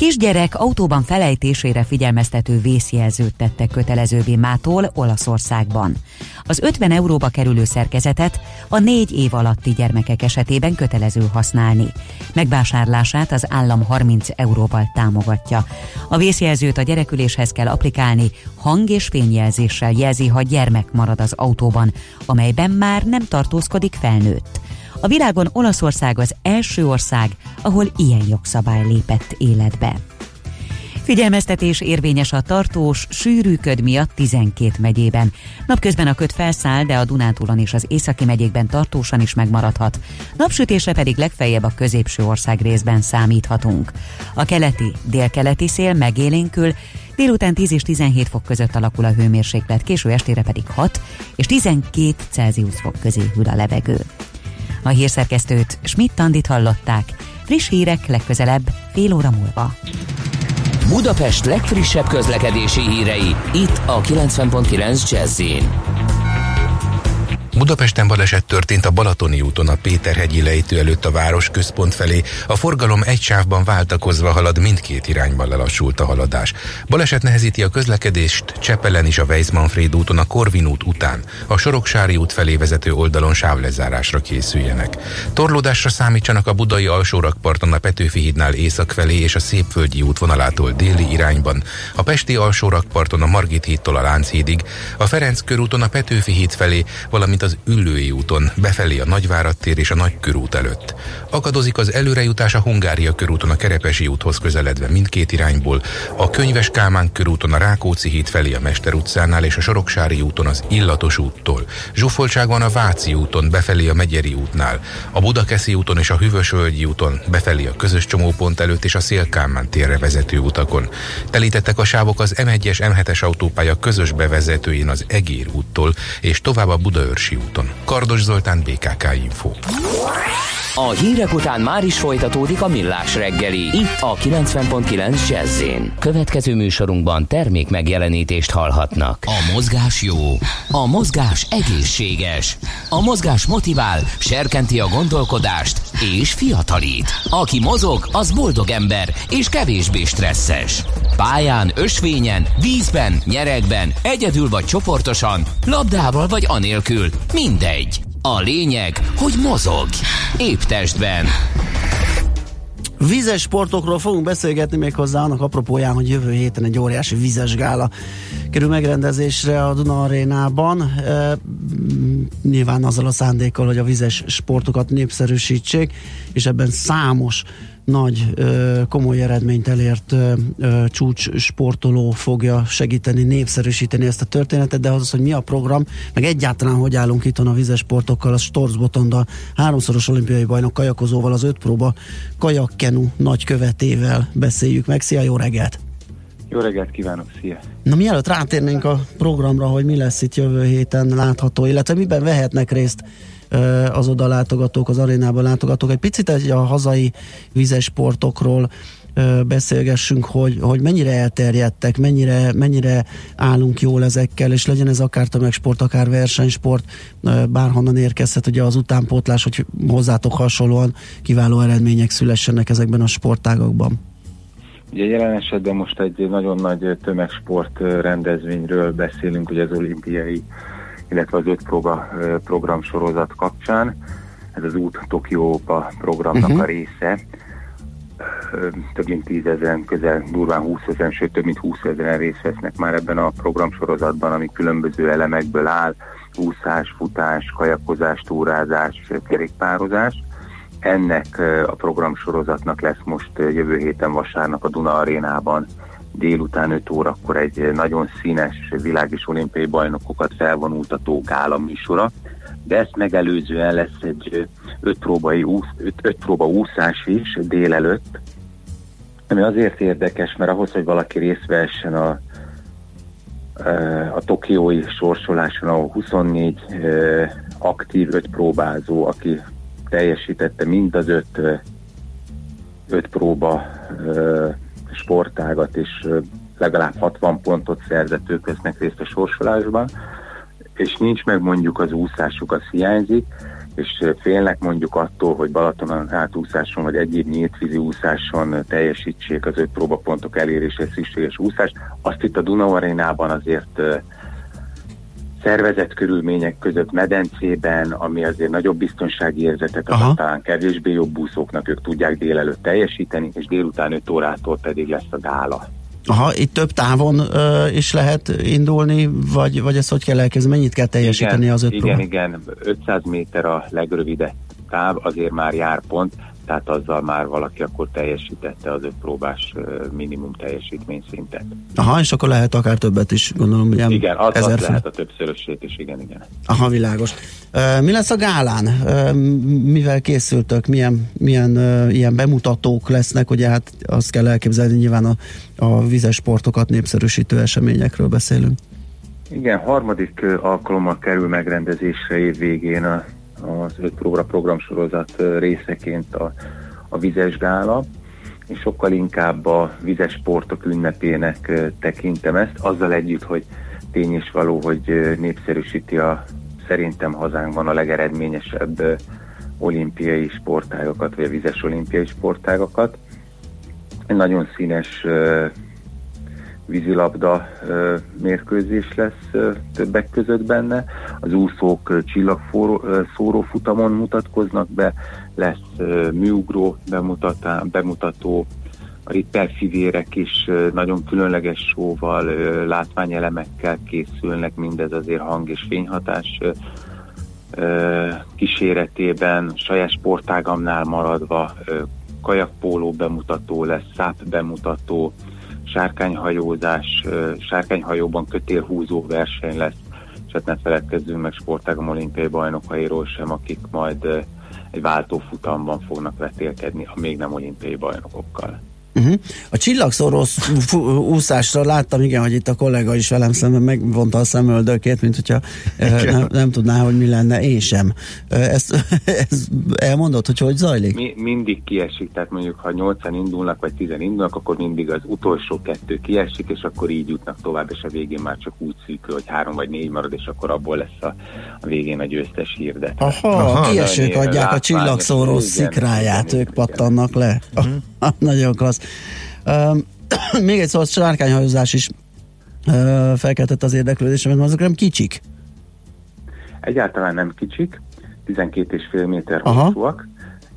Kisgyerek autóban felejtésére figyelmeztető vészjelzőt tettek kötelezővé mától Olaszországban. Az 50 euróba kerülő szerkezetet a négy év alatti gyermekek esetében kötelező használni. Megvásárlását az állam 30 euróval támogatja. A vészjelzőt a gyereküléshez kell applikálni, hang- és fényjelzéssel jelzi, ha gyermek marad az autóban, amelyben már nem tartózkodik felnőtt. A világon Olaszország az első ország, ahol ilyen jogszabály lépett életbe. Figyelmeztetés érvényes a tartós, sűrű köd miatt 12 megyében. Napközben a köd felszáll, de a Dunántúlon és az északi megyékben tartósan is megmaradhat. Napsütésre pedig legfeljebb a középső ország részben számíthatunk. A keleti, délkeleti szél megélénkül, Délután 10 és 17 fok között alakul a hőmérséklet, késő estére pedig 6 és 12 Celsius fok közé hűl a levegő. A hírszerkesztőt Schmidt Tandit hallották. Friss hírek legközelebb fél óra múlva. Budapest legfrissebb közlekedési hírei itt a 90.9 jazz Budapesten baleset történt a Balatoni úton a Péterhegyi lejtő előtt a város központ felé. A forgalom egy sávban váltakozva halad, mindkét irányban lelassult a haladás. Baleset nehezíti a közlekedést Csepelen is a Weizmanfréd úton a Korvin út után. A Soroksári út felé vezető oldalon sávlezárásra készüljenek. Torlódásra számítsanak a budai alsórakparton a Petőfi hídnál észak felé és a Szépföldi útvonalától déli irányban. A Pesti alsórakparton a Margit hídtól a Lánchídig, a Ferenc körúton a Petőfi híd felé, valamint az az Üllői úton, befelé a Nagyvárad tér és a Nagykörút előtt. Akadozik az előrejutás a Hungária körúton a Kerepesi úthoz közeledve mindkét irányból, a Könyves Kálmán körúton a Rákóczi híd felé a Mester utcánál és a Soroksári úton az Illatos úttól. Zsúfoltság van a Váci úton befelé a Megyeri útnál, a Budakeszi úton és a Hűvösvölgyi úton befelé a közös csomópont előtt és a Szélkálmán térre vezető utakon. Telítettek a sávok az M1-es M7-es autópálya közös bevezetőjén az Egér úttól és tovább a Budaörsi úton. Kardos Zoltán, BKK Info. A hírek után már is folytatódik a millás reggeli. Itt a 90.9 jazz Következő műsorunkban termék megjelenítést hallhatnak. A mozgás jó, a mozgás egészséges, a mozgás motivál, serkenti a gondolkodást és fiatalít. Aki mozog, az boldog ember és kevésbé stresszes. Pályán, ösvényen, vízben, nyeregben, egyedül vagy csoportosan, labdával vagy anélkül, mindegy. A lényeg, hogy mozog. Épp testben. Vizes sportokról fogunk beszélgetni még hozzá annak apropóján, hogy jövő héten egy óriási vizes gála kerül megrendezésre a Duna Arénában. E, nyilván azzal a szándékkal, hogy a vizes sportokat népszerűsítsék, és ebben számos nagy, komoly eredményt elért csúcs sportoló fogja segíteni, népszerűsíteni ezt a történetet, de az, hogy mi a program, meg egyáltalán hogy állunk itt a vizes sportokkal, az Storz Botonda, háromszoros olimpiai bajnok kajakozóval, az öt próba kajakkenu nagykövetével beszéljük meg. Szia, jó reggelt! Jó reggelt kívánok, szia! Na mielőtt rátérnénk a programra, hogy mi lesz itt jövő héten látható, illetve miben vehetnek részt az oda látogatók, az arénában látogatók. Egy picit egy a hazai vizes sportokról beszélgessünk, hogy, hogy mennyire elterjedtek, mennyire, mennyire állunk jól ezekkel, és legyen ez akár tömegsport, akár versenysport, bárhonnan érkezhet ugye az utánpótlás, hogy hozzátok hasonlóan kiváló eredmények szülessenek ezekben a sportágokban. Ugye jelen esetben most egy nagyon nagy tömegsport rendezvényről beszélünk, ugye az olimpiai illetve az öt próba program sorozat kapcsán. Ez az út Tokióba programnak uh-huh. a része. Több mint tízezeren, közel durván 20 ezeren, sőt több mint 20 ezeren részt vesznek már ebben a programsorozatban, ami különböző elemekből áll, úszás, futás, kajakozás, túrázás, kerékpározás. Ennek a programsorozatnak lesz most jövő héten vasárnap a Duna Arénában délután 5 órakor egy nagyon színes világ és olimpiai bajnokokat felvonultató gála műsora, de ezt megelőzően lesz egy öt, próbai úsz, öt, öt próba úszás is délelőtt, ami azért érdekes, mert ahhoz, hogy valaki részt vehessen a, a tokiói sorsoláson, ahol 24 aktív öt próbázó, aki teljesítette mind az öt, öt próba sportágat, és legalább 60 pontot szerzett, ők vesznek részt a sorsolásban, és nincs meg mondjuk az úszásuk, az hiányzik, és félnek mondjuk attól, hogy Balatonon átúszáson vagy egyéb nyíltvízi úszáson teljesítsék az öt próbapontok elérésére szükséges úszást. Azt itt a Duna arénában azért szervezett körülmények között medencében, ami azért nagyobb biztonsági érzetet ad, talán kevésbé jobb úszóknak, ők tudják délelőtt teljesíteni, és délután 5 órától pedig lesz a gála. Aha, itt több távon uh, is lehet indulni, vagy, vagy ezt hogy kell elkezdeni? Mennyit kell teljesíteni igen, az öt Igen, próba? igen, 500 méter a legrövidebb táv, azért már jár pont, tehát azzal már valaki akkor teljesítette az öt próbás minimum teljesítményszintet. Aha, és akkor lehet akár többet is, gondolom, ugye? Igen, az, ezer az lehet a többszörösét is, igen, igen. Aha, világos. Mi lesz a gálán? Mivel készültök? Milyen, milyen ilyen bemutatók lesznek? Ugye hát azt kell elképzelni, nyilván a, a vizes sportokat népszerűsítő eseményekről beszélünk. Igen, harmadik alkalommal kerül megrendezésre év végén a, az öt próba programsorozat részeként a, a vizes gála, és sokkal inkább a vizes sportok ünnepének tekintem ezt, azzal együtt, hogy tény és való, hogy népszerűsíti a szerintem hazánkban a legeredményesebb olimpiai sportágokat, vagy a vizes olimpiai sportágokat. Egy nagyon színes vízilabda mérkőzés lesz többek között benne. Az úszók csillagszóró futamon mutatkoznak be, lesz műugró bemutatá, bemutató, a Ripper fivérek is nagyon különleges sóval, látványelemekkel készülnek, mindez azért hang és fényhatás kíséretében, saját sportágamnál maradva kajakpóló bemutató lesz, száp bemutató, sárkányhajózás, sárkányhajóban kötélhúzó verseny lesz, és hát ne feledkezzünk meg sportágam olimpiai bajnokairól sem, akik majd egy váltófutamban fognak vetélkedni a még nem olimpiai bajnokokkal. Uh-huh. A csillagszóró úszásra láttam, igen, hogy itt a kollega is velem szemben megvonta a szemöldökét, mint hogyha eh, nem, nem tudná, hogy mi lenne, én sem. Eh, Ezt, [laughs] ezt elmondod, hogy hogy zajlik? Mi, mindig kiesik, tehát mondjuk ha 8 indulnak, vagy 10 indulnak, akkor mindig az utolsó kettő kiesik, és akkor így jutnak tovább, és a végén már csak úgy szűkül, hogy három vagy négy marad, és akkor abból lesz a, a végén a győztes hirdet. Aha, a kiesők adják a csillagszóró szikráját, ők pattannak le. [laughs] Nagyon klassz. Um, [clears throat] még egy szó, a sárkányhajózás is uh, felkeltett az érdeklődésemet, mert azok nem kicsik. Egyáltalán nem kicsik, 12,5 méter hosszúak,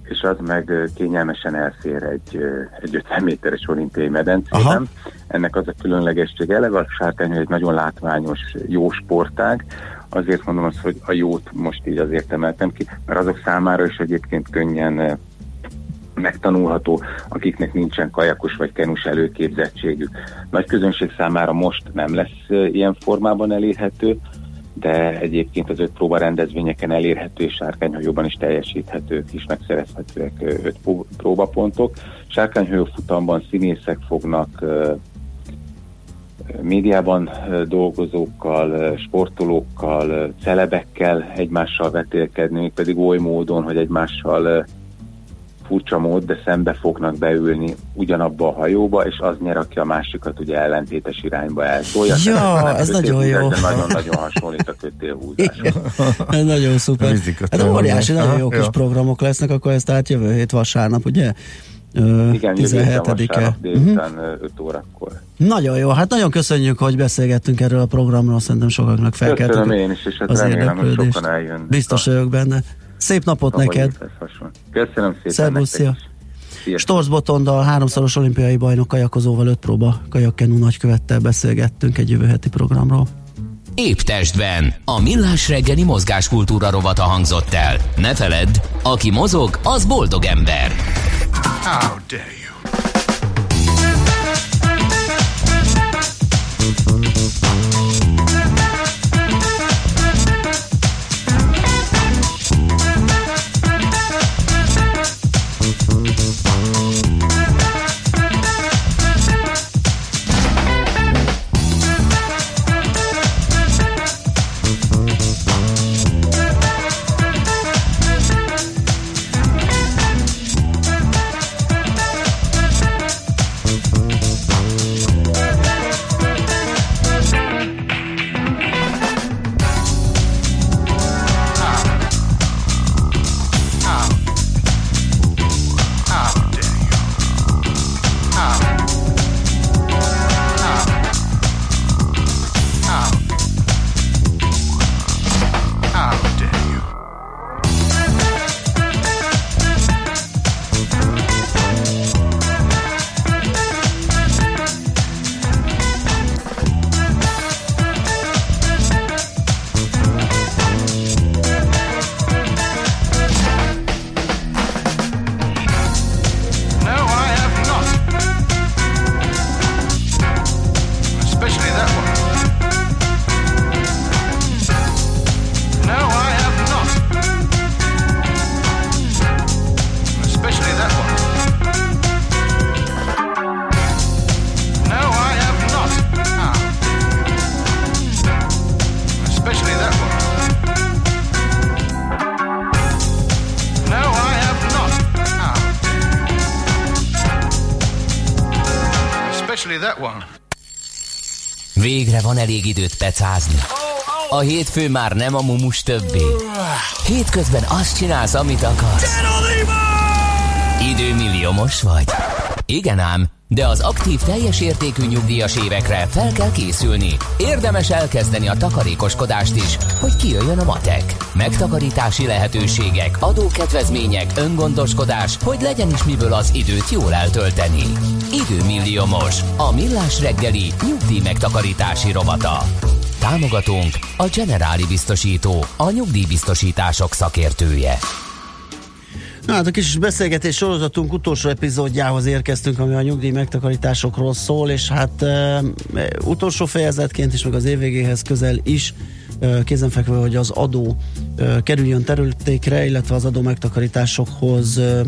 és az meg kényelmesen elfér egy, egy 50 méteres olimpiai medencében. Aha. Ennek az a különlegesség, eleve a sárkány egy nagyon látványos, jó sportág, azért mondom azt, hogy a jót most így azért emeltem ki, mert azok számára is egyébként könnyen megtanulható, akiknek nincsen kajakos vagy kenus előképzettségük. Nagy közönség számára most nem lesz ilyen formában elérhető, de egyébként az öt próba rendezvényeken elérhető és sárkányhajóban is teljesíthetők, is megszerezhetőek öt pró- próbapontok. Sárkányhajó futamban színészek fognak médiában dolgozókkal, sportolókkal, celebekkel egymással vetélkedni, pedig oly módon, hogy egymással furcsa mód, de szembe fognak beülni ugyanabba a hajóba, és az nyer, aki a másikat ugye ellentétes irányba eltolja. Ja, ez nagyon kötélhúzás, jó. Nagyon-nagyon hasonlít a kötélhúzáshoz. Ez nagyon szuper. Hát óriási, nagyon jó kis programok lesznek, akkor ezt át jövő hét vasárnap, ugye? Igen, jövő héten 17-e. vasárnap Mhm. délután ö, 5 órakor. Nagyon jó, hát nagyon köszönjük, hogy beszélgettünk erről a programról, szerintem sokaknak felkeltük. Köszönöm én is, és hát az remélem, hogy sokan eljönnek. Biztos vagyok benne. Szép napot neked! Köszönöm szépen Szervusz, szia! Storz Botondal, háromszoros olimpiai bajnok kajakozóval öt próba kajakkenu nagykövettel beszélgettünk egy jövő heti programról. Épp testben. A millás reggeli mozgáskultúra rovata hangzott el. Ne feledd, aki mozog, az boldog ember. How dare you? Van elég időt pecázni. A hétfő már nem a mumus többé. Hétközben azt csinálsz, amit akarsz. Időmilliómos vagy? Igen ám, de az aktív teljes értékű nyugdíjas évekre fel kell készülni. Érdemes elkezdeni a takarékoskodást is, hogy kijöjjön a matek. Megtakarítási lehetőségek, adókedvezmények, öngondoskodás, hogy legyen is miből az időt jól eltölteni. Időmilliómos, a millás reggeli nyugdíj megtakarítási rovata. Támogatónk a Generáli Biztosító, a nyugdíjbiztosítások szakértője. Hát a kis beszélgetés sorozatunk utolsó epizódjához érkeztünk, ami a nyugdíj megtakarításokról szól, és hát e, utolsó fejezetként is, meg az év végéhez közel is e, kézenfekvő, hogy az adó e, kerüljön terültékre, illetve az adó megtakarításokhoz, e,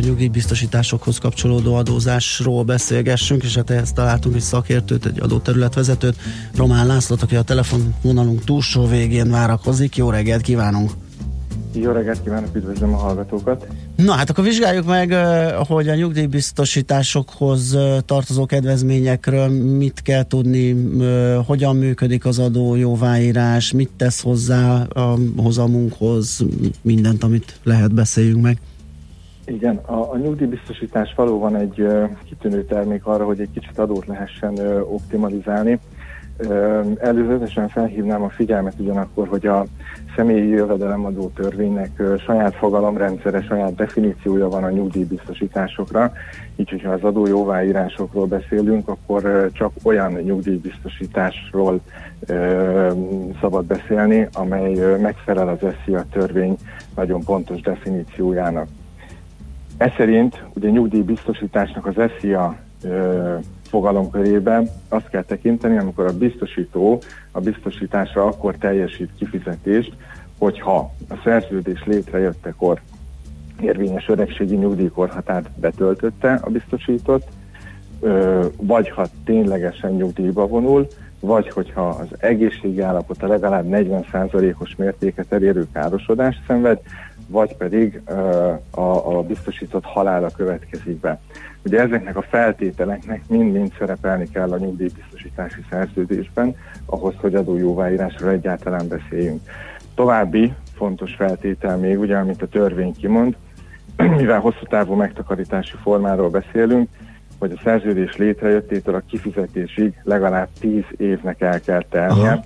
nyugdíjbiztosításokhoz kapcsolódó adózásról beszélgessünk, és hát ehhez találtunk egy szakértőt, egy adóterületvezetőt, Román Lászlót, aki a telefonvonalunk túlsó végén várakozik. Jó reggelt kívánunk! Jó reggelt kívánok, üdvözlöm a hallgatókat! Na hát akkor vizsgáljuk meg, hogy a nyugdíjbiztosításokhoz tartozó kedvezményekről mit kell tudni, hogyan működik az adó jóváírás, mit tesz hozzá a hozamunkhoz, mindent, amit lehet beszéljünk meg. Igen, a, a nyugdíjbiztosítás valóban egy kitűnő termék arra, hogy egy kicsit adót lehessen optimalizálni. Előzetesen felhívnám a figyelmet ugyanakkor, hogy a személyi jövedelemadó törvénynek saját fogalomrendszere, saját definíciója van a nyugdíjbiztosításokra, így hogyha az adó jóváírásokról beszélünk, akkor csak olyan nyugdíjbiztosításról szabad beszélni, amely megfelel az SZIA törvény nagyon pontos definíciójának. Ez szerint ugye nyugdíjbiztosításnak az SZIA fogalomkörében azt kell tekinteni, amikor a biztosító a biztosításra akkor teljesít kifizetést, hogyha a szerződés létrejöttekor érvényes öregségi nyugdíjkorhatárt betöltötte a biztosított, vagy ha ténylegesen nyugdíjba vonul, vagy hogyha az egészségi állapota legalább 40%-os mértéket elérő károsodást szenved, vagy pedig a, a biztosított halála következik be. Ugye ezeknek a feltételeknek mind-mind szerepelni kell a nyugdíjbiztosítási szerződésben, ahhoz, hogy adójóváírásról egyáltalán beszéljünk. További fontos feltétel még, ugye, amit a törvény kimond, [clears throat] mivel hosszú távú megtakarítási formáról beszélünk, hogy a szerződés létrejöttétől a kifizetésig legalább 10 évnek el kell telnie.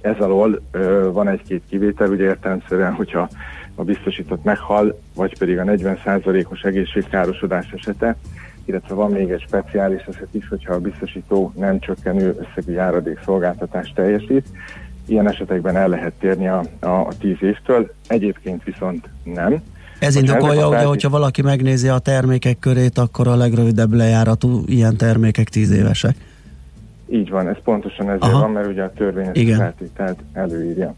Ez alól ö, van egy-két kivétel, ugye értelemszerűen, hogyha a biztosított meghal, vagy pedig a 40%-os egészségkárosodás esete, illetve van még egy speciális eset is, hogyha a biztosító nem csökkenő összegű járadékszolgáltatást teljesít. Ilyen esetekben el lehet térni a, a, a 10 évtől, egyébként viszont nem. Ez indokolja, ugye, hogyha valaki megnézi a termékek körét, akkor a legrövidebb lejáratú ilyen termékek 10 évesek. Így van, ez pontosan ezért Aha. van, mert ugye a törvény ezt feltételt előírja.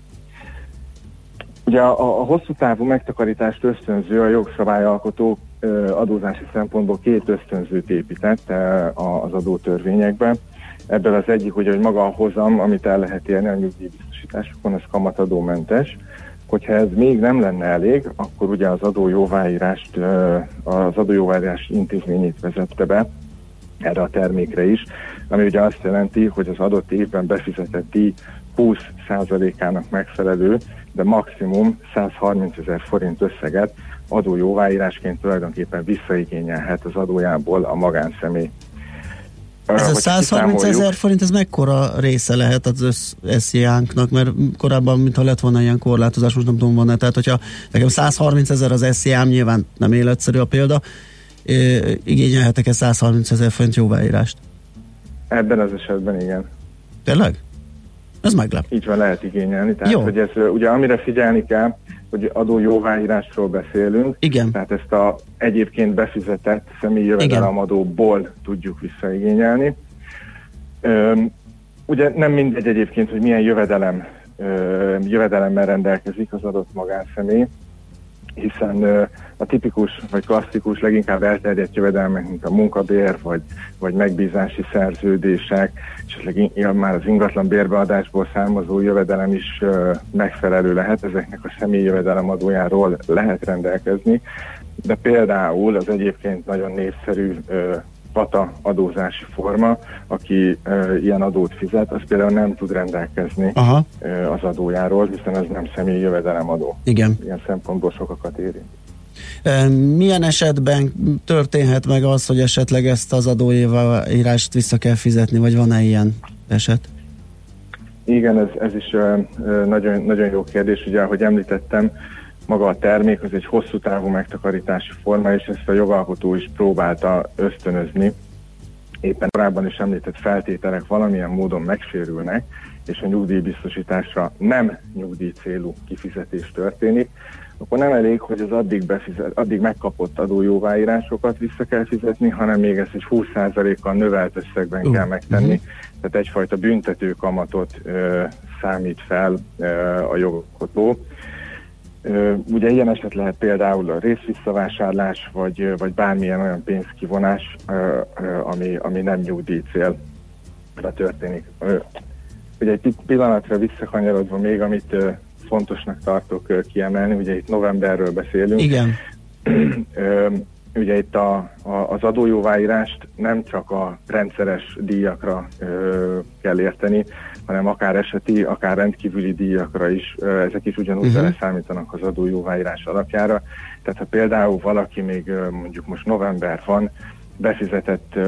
Ugye a, a hosszú távú megtakarítást ösztönző a jogszabályalkotó adózási szempontból két ösztönzőt épített az adótörvényekbe. Ebből az egyik, hogy, hogy maga a hozam, amit el lehet érni a nyugdíjbiztosításokon, az kamatadómentes. Hogyha ez még nem lenne elég, akkor ugye az adójóváírást, az adójóváírás intézményét vezette be erre a termékre is, ami ugye azt jelenti, hogy az adott évben befizetett díj 20%-ának megfelelő, de maximum 130 ezer forint összeget adójóváírásként tulajdonképpen visszaigényelhet az adójából a magánszemély. Ez a Hogyha 130 kiszámoljuk- ezer forint, ez mekkora része lehet az SZIA-nknak, mert korábban, mintha lett volna ilyen korlátozás, most nem tudom, van-e. Tehát, hogyha nekem 130 ezer az SZIA-m, nyilván nem életszerű a példa, igényelhetek-e 130 ezer forint jóváírást? Ebben az esetben igen. Tényleg? Ez meglep. Így van, lehet igényelni. Tehát, Jó. hogy ez ugye amire figyelni kell, hogy adó jóváírásról beszélünk. Igen. Tehát ezt a egyébként befizetett személyi jövedelemadóból tudjuk visszaigényelni. Öm, ugye nem mindegy egyébként, hogy milyen jövedelem, ö, jövedelemmel rendelkezik az adott magánszemély, hiszen a tipikus vagy klasszikus, leginkább elterjedt jövedelmek, mint a munkabér, vagy, vagy megbízási szerződések, és esetleg már az ingatlan bérbeadásból származó jövedelem is megfelelő lehet, ezeknek a személyi jövedelem adójáról lehet rendelkezni, de például az egyébként nagyon népszerű pata adózási forma, aki ö, ilyen adót fizet, az például nem tud rendelkezni Aha. ö, az adójáról, hiszen ez nem személyi jövedelemadó. Igen. Ilyen szempontból sokakat érint. Ö, Milyen esetben történhet meg az, hogy esetleg ezt az adóírást vissza kell fizetni, vagy van-e ilyen eset? Igen, ez, ez is nagyon, nagyon jó kérdés. Ugye, ahogy említettem, maga a termék az egy hosszú távú megtakarítási forma, és ezt a jogalkotó is próbálta ösztönözni. Éppen korábban is említett feltételek valamilyen módon megsérülnek, és a nyugdíjbiztosításra nem nyugdíj célú kifizetés történik, akkor nem elég, hogy az addig, befizet, addig megkapott adójóváírásokat vissza kell fizetni, hanem még ezt egy 20%-kal növelt összegben kell megtenni. mhm. Tehát egyfajta büntető kamatot ö, számít fel ö, a jogalkotó. Ugye ilyen eset lehet például a részvisszavásárlás, vagy, vagy bármilyen olyan pénzkivonás, ami, ami nem nyugdíj célra történik. Ugye egy pi- pillanatra visszakanyarodva még, amit fontosnak tartok kiemelni, ugye itt novemberről beszélünk. Igen. Ugye itt a, a, az adójóváírást nem csak a rendszeres díjakra ö, kell érteni, hanem akár eseti, akár rendkívüli díjakra is, ezek is ugyanúgy uh-huh. beleszámítanak az adójóváírás alapjára. Tehát ha például valaki még mondjuk most november van, befizetett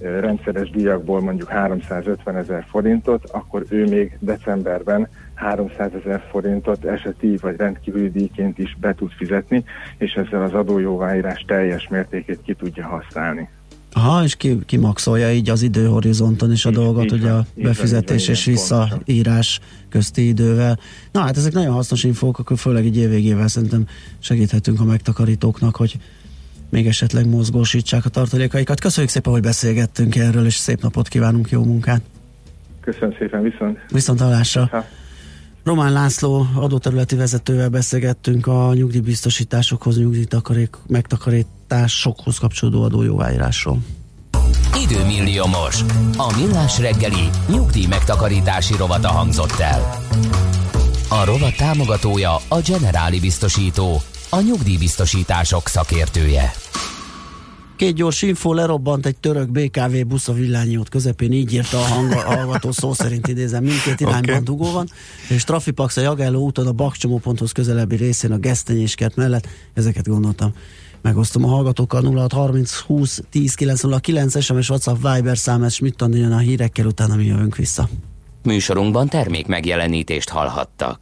rendszeres díjakból mondjuk 350 ezer forintot, akkor ő még decemberben 300 ezer forintot eseti vagy rendkívüli díjként is be tud fizetni, és ezzel az adójóváírás teljes mértékét ki tudja használni. Aha, és ki, kimaxolja így az időhorizonton is a dolgot, így ugye a így befizetés így és visszaírás közti idővel. Na hát ezek nagyon hasznos infók, akkor főleg így évvégével szerintem segíthetünk a megtakarítóknak, hogy még esetleg mozgósítsák a tartalékaikat. Köszönjük szépen, hogy beszélgettünk erről, és szép napot kívánunk, jó munkát! Köszönöm szépen, viszont! Viszont hallásra! Román László adóterületi vezetővel beszélgettünk a nyugdíjbiztosításokhoz, nyugdíjtakarék, megtakarításokhoz kapcsolódó adójóváírásról. Időmilliómos. A millás reggeli nyugdíj megtakarítási rovata hangzott el. A rovat támogatója a Generáli Biztosító, a nyugdíjbiztosítások szakértője. Két gyors info, lerobbant egy török BKV busz a villányi út közepén, így írta a hang, a hallgató szó szerint idézem, mindkét irányban Oké. dugó van, és Trafipax a Jagelló úton a Bakcsomóponthoz közelebbi részén a Gesztenyéskert mellett, ezeket gondoltam. Megosztom a hallgatókkal 0630 20 10 909 SMS WhatsApp Viber számát, Schmidt Andi jön a hírekkel, utána mi jövünk vissza. Műsorunkban termék megjelenítést hallhattak.